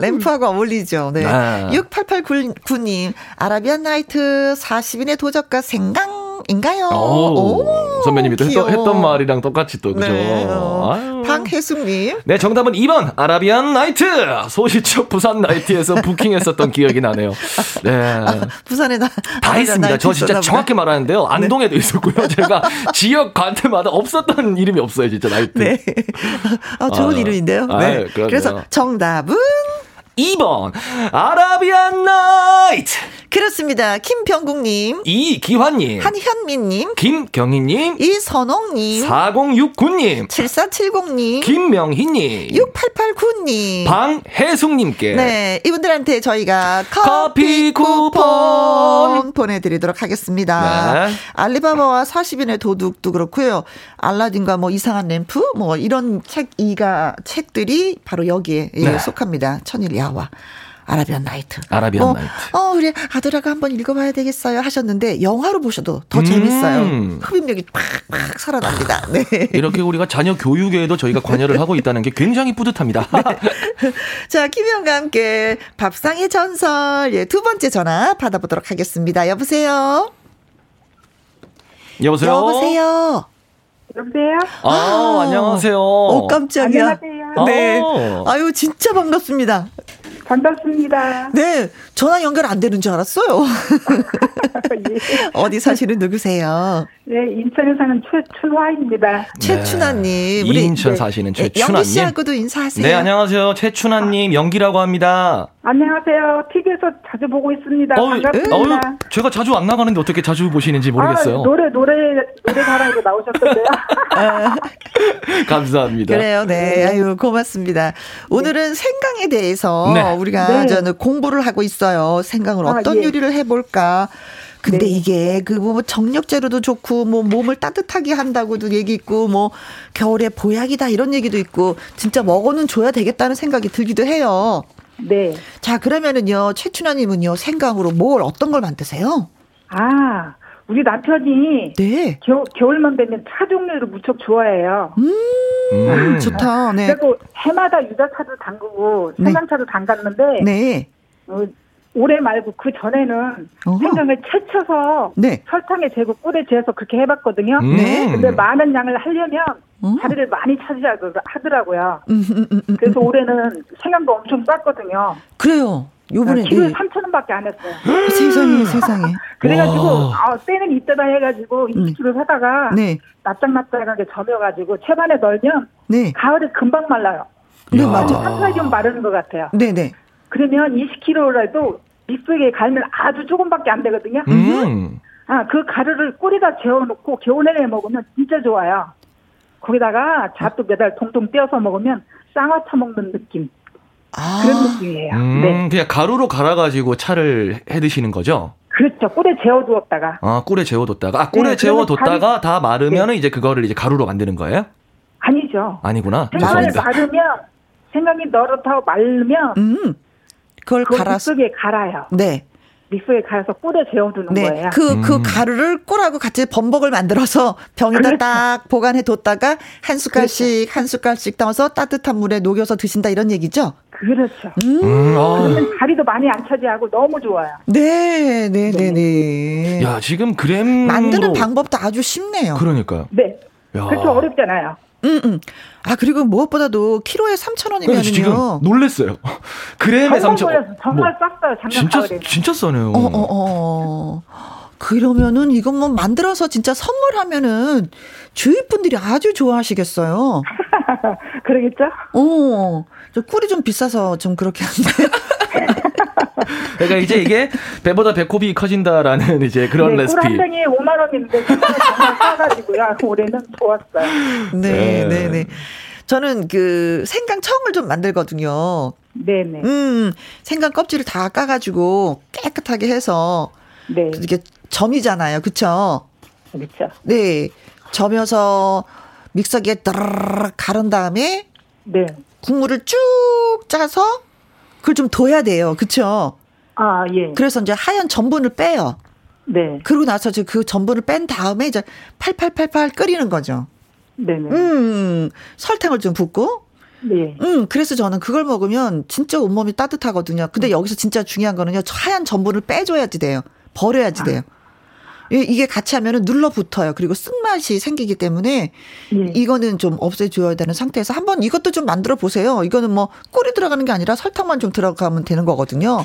램프하고 어울리죠. 네. 아. 6889님, 아라비안 나이트 40인의 도적과 생강 인가요? 오, 오 선배님이 또 했던, 했던, 말이랑 똑같이 또 그죠. 네. 어. 방혜숙님. 네 정답은 2번 아라비안 나이트 소시적 부산 나이트에서 부킹했었던 기억이 나네요. 네. 아, 부산에 다, 다 있습니다. 저 진짜 정확히 말하는데요. 네. 안동에도 네. 있었고요. 제가 지역 관테마다 없었던 이름이 없어요, 진짜 나이트. 네. 아, 좋은 아, 이름인데요. 네. 아, 그래서 정답은 2번 아라비안 나이트 그렇습니다. 김병국님 이기환님 한현민님 김경희님 이선홍님 4069님 7470님 김명희님 6889님 방혜숙님께 네 이분들한테 저희가 커피, 커피 쿠폰 보내드리도록 하겠습니다. 네. 알리바바와 40인의 도둑도 그렇고요. 알라딘과 뭐 이상한 램프 뭐 이런 책 이가 책들이 바로 여기에 예, 네. 속합니다. 천일 야 나와. 아라비안 나이트. 아라비안 어, 나이트. 어, 우리 아들아가 한번 읽어봐야 되겠어요 하셨는데 영화로 보셔도 더 음. 재밌어요. 흡입력이 팍팍 살아납니다. 네. 이렇게 우리가 자녀 교육에도 저희가 관여를 하고 있다는 게 굉장히 뿌듯합니다. 네. 자, 김영과 함께 밥상의 전설 예, 두 번째 전화 받아보도록 하겠습니다. 여보세요. 여보세요. 여보세요. 여보세요? 아, 아 안녕하세요. 오, 깜짝이야. 안녕하세요. 네. 아유, 진짜 반갑습니다. 반갑습니다. 네, 전화 연결 안 되는 줄 알았어요. 예. 어디 사시는 누구세요? 네, 인천에 사는 최춘화입니다. 최춘화님. 네. 우리 인천 사시는 네. 최춘화님. 영기 씨하고도 인사하세요. 네, 안녕하세요. 최춘화님, 연기라고 합니다. 안녕하세요. TV에서 자주 보고 있습니다. 어, 반갑습니다. 어, 제가 자주 안 나가는데 어떻게 자주 보시는지 모르겠어요. 아, 노래, 노래, 노래 사랑으로 나오셨던데요. 감사합니다. 그래요, 네. 아유, 고맙습니다. 오늘은 네. 생강에 대해서 네. 우리가 네. 저는 공부를 하고 있어요. 생강을 아, 어떤 예. 요리를 해볼까. 근데 네. 이게 그 뭐 정력제로도 좋고 뭐 몸을 따뜻하게 한다고도 얘기 있고 뭐 겨울에 보약이다 이런 얘기도 있고 진짜 먹어는 줘야 되겠다는 생각이 들기도 해요. 네. 자 그러면은요 최춘아님은요 생강으로 뭘 어떤 걸 만드세요? 아 우리 남편이 네. 겨, 겨울만 되면 차 종류를 무척 좋아해요. 음, 음. 좋다. 네. 그리고 해마다 유자차도 담그고 네. 생강차도 담갔는데 네. 어, 올해 말고 그 전에는 어허. 생강을 채쳐서 네. 설탕에 재고 꿀에 재서 그렇게 해봤거든요. 음. 네. 근데 많은 양을 하려면 음. 자리를 많이 차지하더라고요. 음, 음, 음, 그래서 올해는 생강도 엄청 쌌거든요. 그래요. 요번에 키로에 네. 3천 원밖에 안 했어요. 세상에 세상에. 그래가지고 아, 때는 이때다 해가지고 20kg 사다가 네. 납작납작하게 점여가지고 채반에 널면 네. 가을에 금방 말라요. 네 맞아. 3, 4년 마르는 것 같아요. 네네. 그러면 20kg라도 믹스에 갈면 아주 조금밖에 안 되거든요. 음. 아, 그 가루를 꿀에다 재워놓고 겨울에 먹으면 진짜 좋아요. 거기다가 잣도 몇알 통통 떼어서 먹으면 쌍화차 먹는 느낌. 아. 그런 느낌이에요. 음, 네. 그냥 가루로 갈아가지고 차를 해 드시는 거죠? 그렇죠. 꿀에 재워두었다가. 아, 꿀에 재워뒀다가. 아, 꿀에 네, 재워뒀다가 다 마르면은 네. 이제 그거를 이제 가루로 만드는 거예요? 아니죠. 아니구나. 생강을 바르면 생강이 너릇하고 말르면 음. 그걸 갈아서 믹서기에 갈아요. 네. 믹서기에 갈아서 꿀에 재워두는 네. 거예요. 그, 그 음. 가루를 꿀하고 같이 범벅을 만들어서 병에다 그렇죠. 딱 보관해 뒀다가 한 숟갈씩 그렇죠. 한 숟갈씩 떠서 따뜻한 물에 녹여서 드신다 이런 얘기죠? 그렇죠. 음. 음 아. 그러면 다리도 많이 안 차지하고 너무 좋아요. 네, 네, 네, 네. 야, 지금 그램 만드는 방법도 아주 쉽네요. 그러니까요. 네. 야. 그렇죠. 어렵잖아요. 음, 음. 아, 그리고 무엇보다도 키로에 3,000원이면요. 지금 놀랬어요. 그램에 3,000원. 정말 뭐, 쌌어요. 진짜, 진짜 싸네요. 어, 어, 어. 그러면은 이건 뭐 만들어서 진짜 선물하면은 주위 분들이 아주 좋아하시겠어요. 그러겠죠? 어. 저 꿀이 좀 비싸서 좀 그렇게 한데. 그러니까 이제 이게 배보다 배꼽이 커진다라는 이제 그런 네, 레시피. 꿀한 병이 5만 원인데 사가지고요. 올해는 좋았어요. 네, 네, 네, 네. 저는 그 생강 청을 좀 만들거든요. 네네. 음, 생강 껍질을 다 까가지고 깨끗하게 해서 네. 이게 점이잖아요, 그렇죠? 그렇죠. 네, 점여서 믹서기에 따르르 가른 다음에 네. 국물을 쭉 짜서 그걸 좀 둬야 돼요. 그쵸? 아, 예. 그래서 이제 하얀 전분을 빼요. 네. 그러고 나서 이제 그 전분을 뺀 다음에 이제 팔팔팔팔 끓이는 거죠. 네네. 음, 설탕을 좀 붓고 네. 음, 그래서 저는 그걸 먹으면 진짜 온몸이 따뜻하거든요. 근데 여기서 진짜 중요한 거는요. 하얀 전분을 빼줘야지 돼요. 버려야지 아. 돼요. 이게 같이 하면은 눌러붙어요. 그리고 쓴맛이 생기기 때문에 네. 이거는 좀 없애줘야 되는 상태에서 한번 이것도 좀 만들어 보세요. 이거는 뭐 꿀이 들어가는 게 아니라 설탕만 좀 들어가면 되는 거거든요.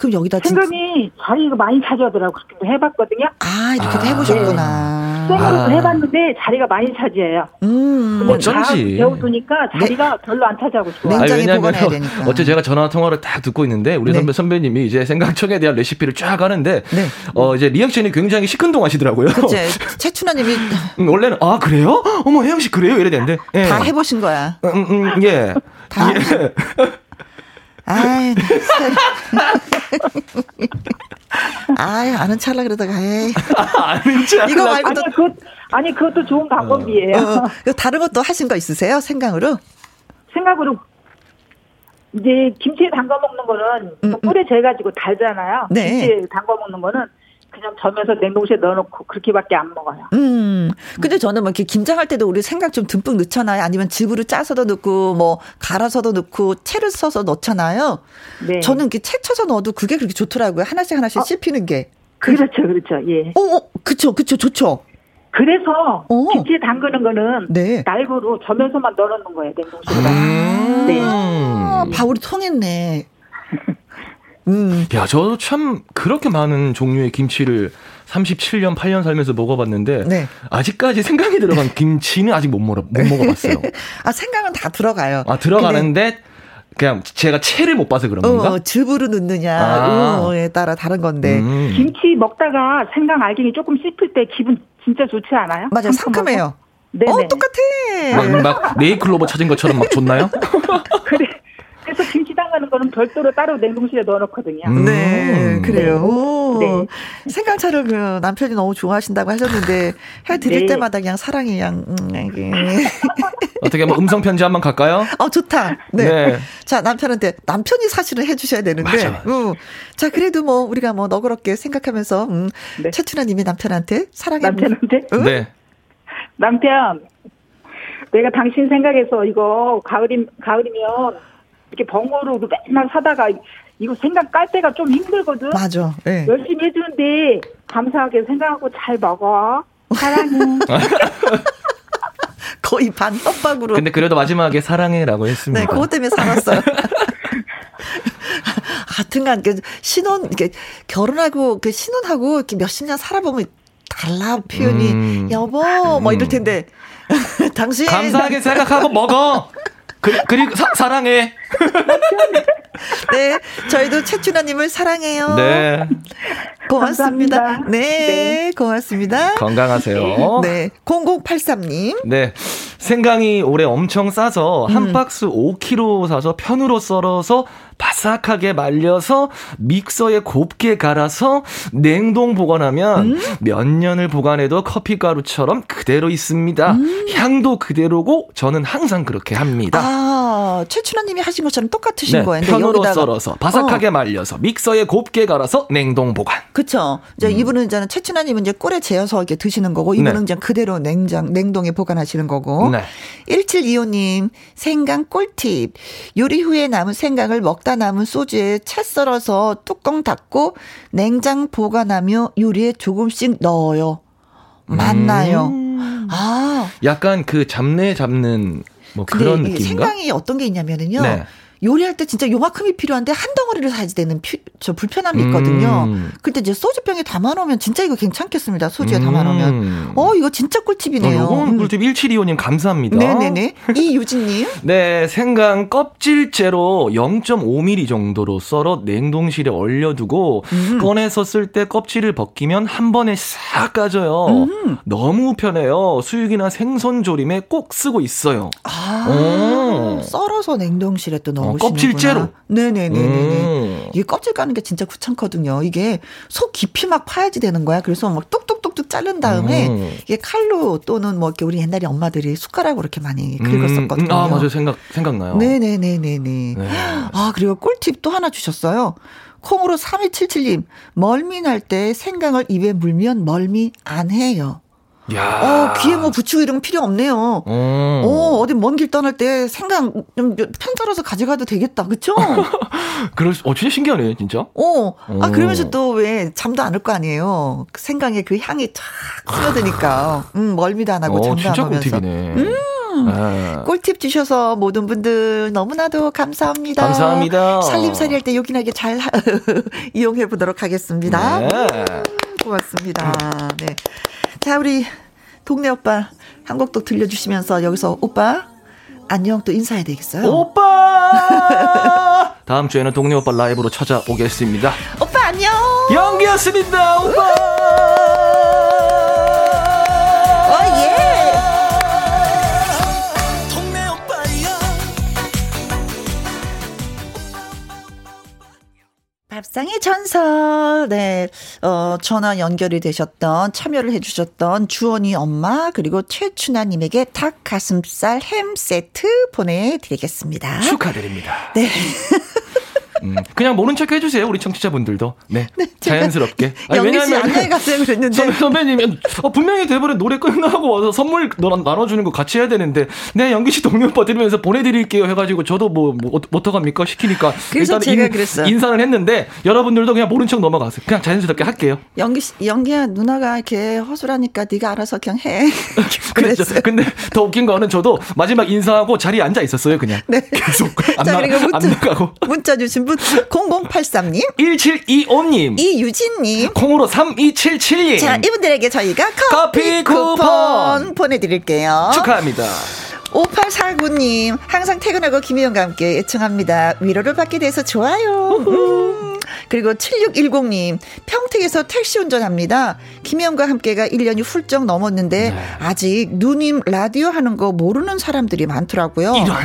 그럼 여기다 생강이 자리가 많이 차지하더라고 그렇게 해봤거든요. 아 이렇게도 아, 해보셨구나. 네. 생으로도 아. 해봤는데 자리가 많이 차지해요. 음 어쩐지 배워두니까 자리가 네. 별로 안 차지하고. 냉장에 아니, 보관해야 되니까. 어째 제가 전화 통화를 다 듣고 있는데 우리 네. 선배 선배님이 이제 생강청에 대한 레시피를 쫙 하는데 네. 어 이제 리액션이 굉장히 시큰둥하시더라고요. 그치 최춘아님이 음, 원래는 아 그래요? 어머 혜영 씨 그래요? 이래 되는데 예. 다 해보신 거야. 음, 음, 음 예. 다. 예. 아이, 아이, 아는 찰라 그러다가, 에이. 아는 찰라. 이거 말고도. 아니, 그, 아니, 그것도 좋은 방법이에요. 어, 어, 다른 것도 하신 거 있으세요? 생강으로? 생각으로 이제 김치에 담가 먹는 거는 음, 음. 꿀에 재가지고 달잖아요. 네. 김치에 담가 먹는 거는 그냥 점에서 냉동실에 넣어놓고 그렇게밖에 안 먹어요. 음. 근데 저는 뭐 이렇게 김장할 때도 우리 생각 좀 듬뿍 넣잖아요. 아니면 즙으로 짜서도 넣고 뭐 갈아서도 넣고 채를 써서 넣잖아요. 네. 저는 이렇게 채 쳐서 넣어도 그게 그렇게 좋더라고요. 하나씩 하나씩 어, 씹히는 게. 그렇죠, 그렇죠. 예. 어, 어 그쵸, 그쵸, 좋죠. 그래서 오. 어. 김치에 담그는 거는 네. 날고로 점에서만 넣어놓는 거예요 냉동실에. 아~ 네. 아, 바울이 통했네. 음. 야, 저도 참 그렇게 많은 종류의 김치를 37년, 8년 살면서 먹어봤는데 네. 아직까지 생강이 들어간 김치는 아직 못, 먹어, 못 먹어봤어요. 아 생강은 다 들어가요. 아 들어가는데 그냥 제가 채를 못 봐서 그런 건가? 어, 즙으로 넣느냐, 아. 에 따라 다른 건데. 음. 김치 먹다가 생강 알갱이 조금 씹힐 때 기분 진짜 좋지 않아요? 맞아요, 상큼해요. 네, 어, 똑같아. 막, 막 네이클로버 찾은 것처럼 막 좋나요? 그래. 그래서 김치 담가는 거는 별도로 따로 냉동실에 넣어놓거든요. 음. 네, 그래요. 네. 생강차를 그 남편이 너무 좋아하신다고 하셨는데 해 드릴 네. 때마다 그냥 사랑이 그냥 음, 어떻게 뭐 음성 편지 한번 갈까요? 어 좋다. 네. 네. 자 남편한테 남편이 사실은 해주셔야 되는데. 맞아. 음. 자 그래도 뭐 우리가 뭐 너그럽게 생각하면서 음, 네. 최춘아님이 남편한테 사랑해. 남편한테. 응? 네. 남편. 내가 당신 생각해서 이거 가을이 가을이면 이렇게 벙어로도 맨날 사다가 이거 생각 깔 때가 좀 힘들거든. 맞아. 네. 열심히 해주는데 감사하게 생각하고 잘 먹어. 사랑해. 거의 반 떡밥으로. 근데 그래도 마지막에 사랑해라고 했습니다. 네, 그것 때문에 살았어요. 하여튼간 그 신혼 이렇게 결혼하고 그 신혼하고 이렇게 몇십 년 살아보면 달라 표현이 음. 여보 뭐 이럴 텐데 당신 감사하게 생각하고 먹어. 그, 그리고 사, 사랑해. 네, 저희도 최춘아님을 사랑해요. 네. 고맙습니다. 네, 네, 고맙습니다. 건강하세요. 네, 0083님. 네, 생강이 올해 엄청 싸서 한 음. 박스 5kg 사서 편으로 썰어서 바삭하게 말려서 믹서에 곱게 갈아서 냉동 보관하면 음? 몇 년을 보관해도 커피 가루처럼 그대로 있습니다. 음. 향도 그대로고 저는 항상 그렇게 합니다. 아, 최춘아님이 하신 것처럼 똑같으신 네, 거예요. 편으로 여기다가. 썰어서 바삭하게 어. 말려서 믹서에 곱게 갈아서 냉동 보관. 그렇죠. 이제 음. 이분은 이제 최춘아님은 이제 꿀에 재어서 이렇게 드시는 거고 이분은 네. 이제 그대로 냉장 냉동에 보관하시는 거고. 네. 1725님 생강 꿀팁. 요리 후에 남은 생강을 먹다 남은 소주에 채 썰어서 뚜껑 닫고 냉장 보관하며 요리에 조금씩 넣어요. 맞나요? 음. 아. 약간 그 잡내 잡는 뭐 그런 느낌인가? 생강이 어떤 게 있냐면은요. 네. 요리할 때 진짜 요만큼이 필요한데 한 덩어리를 사야지 되는 피, 저 불편함이 있거든요. 음. 근데 이제 소주병에 담아놓으면 진짜 이거 괜찮겠습니다. 소주에 음. 담아놓으면. 어, 이거 진짜 꿀팁이네요. 어, 이건 꿀팁 1725님 감사합니다. 네네네. 이유진님. 네, 생강 껍질째로 0.5mm 정도로 썰어 냉동실에 얼려두고 음. 꺼내서 쓸 때 껍질을 벗기면 한 번에 싹 까져요. 음. 너무 편해요. 수육이나 생선 조림에 꼭 쓰고 있어요. 아, 오. 썰어서 냉동실에 또 넣어. 어, 껍질째로. 네네네네. 음. 이게 껍질 까는 게 진짜 귀찮거든요. 이게 속 깊이 막 파야지 되는 거야. 그래서 막 뚝뚝뚝뚝 자른 다음에 음. 이게 칼로 또는 뭐 이렇게 우리 옛날에 엄마들이 숟가락으로 이렇게 많이 긁었었거든요. 음. 아 맞아요. 생각 생각나요. 네네네네네. 네. 아 그리고 꿀팁 또 하나 주셨어요. 콩으로 3277님, 멀미 날 때 생강을 입에 물면 멀미 안 해요. 야. 어, 귀에 뭐 부추 이런 거 필요 없네요. 어, 어 어디 먼 길 떠날 때 생강 좀 편 썰어서 가져가도 되겠다. 그쵸? 그럴 수, 어, 진짜 신기하네, 진짜. 어. 아, 그러면서 또 왜 잠도 안 올 거 아니에요. 그 생강의 그 향이 탁 스며드니까. 음, 멀미도 안 하고 어, 잠도 안 오면서. 꿀팁이네. 음. 네. 꿀팁 주셔서 모든 분들 너무나도 감사합니다. 감사합니다. 살림살이 할 때 요긴하게 잘 이용해 보도록 하겠습니다. 네. 음, 고맙습니다. 네. 자, 우리 동네 오빠 한 곡 또 들려주시면서 여기서 오빠 안녕 또 인사해야 되겠어요. 오빠! 다음 주에는 동네 오빠 라이브로 찾아오겠습니다. 오빠 안녕! 연기였습니다, 오빠! 밥상의 전설. 네. 어, 전화 연결이 되셨던, 참여를 해주셨던 주원이 엄마, 그리고 최춘아님에게 닭 가슴살 햄 세트 보내드리겠습니다. 축하드립니다. 네. 음, 그냥 모른 척 해주세요. 우리 청취자분들도. 네. 네 자연스럽게. 아니, 가세요. 그랬는데. 선배님은 어, 분명히 대본에 노래 끝나고 와서 선물 나눠주는 거 같이 해야 되는데, 네, 연기 씨 동료 오빠 드리면서 보내드릴게요. 해가지고 저도 뭐, 뭐 어떡합니까? 시키니까. 그래서 제가 인, 그랬어요. 인사는 했는데, 여러분들도 그냥 모른 척 넘어가세요. 그냥 자연스럽게 할게요. 연기 씨, 연기야, 누나가 이렇게 허술하니까 네가 알아서 그냥 해. 그랬죠. 근데 더 웃긴 거는 저도 마지막 인사하고 자리에 앉아 있었어요. 그냥. 네. 계속. 안, 자, 나, 문자, 안 나가고. 문자 주신 분 0083님, 1725님, 이유진님, 콩으로 3277님. 자, 이분들에게 저희가 커피, 커피 쿠폰, 쿠폰 보내드릴게요. 축하합니다. 5849님, 항상 퇴근하고 김희영과 함께 애청합니다. 위로를 받게 돼서 좋아요. 그리고 7610님, 평택에서 택시 운전합니다. 김희영과 함께가 1년이 훌쩍 넘었는데, 네. 아직 누님 라디오 하는 거 모르는 사람들이 많더라고요. 이런.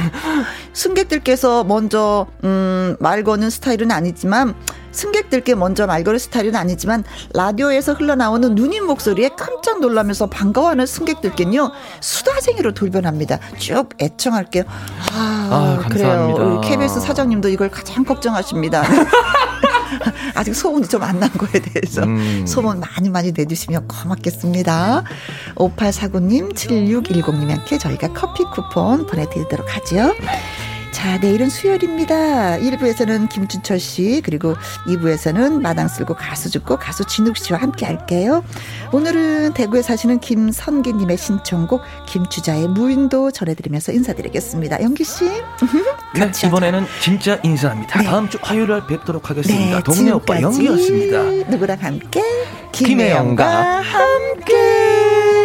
승객들께서 먼저, 음, 말 거는 스타일은 아니지만, 승객들께 먼저 말 거는 스타일은 아니지만 라디오에서 흘러나오는 누님 목소리에 깜짝 놀라면서 반가워하는 승객들께는요 수다쟁이로 돌변합니다. 쭉 애청할게요. 아, 아 그래요. 우리 KBS 사장님도 이걸 가장 걱정하십니다. 아직 소문이 좀 안 난 거에 대해서 음. 소문 많이 많이 내주시면 고맙겠습니다. 5849님, 7610님한테 저희가 커피 쿠폰 보내드리도록 하죠. 자, 내일은 수요일입니다. 1부에서는 김준철 씨, 그리고 2부에서는 마당 쓸고 가수 죽고 가수 진욱 씨와 함께 할게요. 오늘은 대구에 사시는 김선기님의 신청곡 김추자의 무인도 전해드리면서 인사드리겠습니다. 영기 씨. 네, 이번에는 진짜 인사합니다. 네. 다음 주 화요일에 뵙도록 하겠습니다. 네, 동네 오빠 영기였습니다. 누구랑 함께? 김혜영과 함께.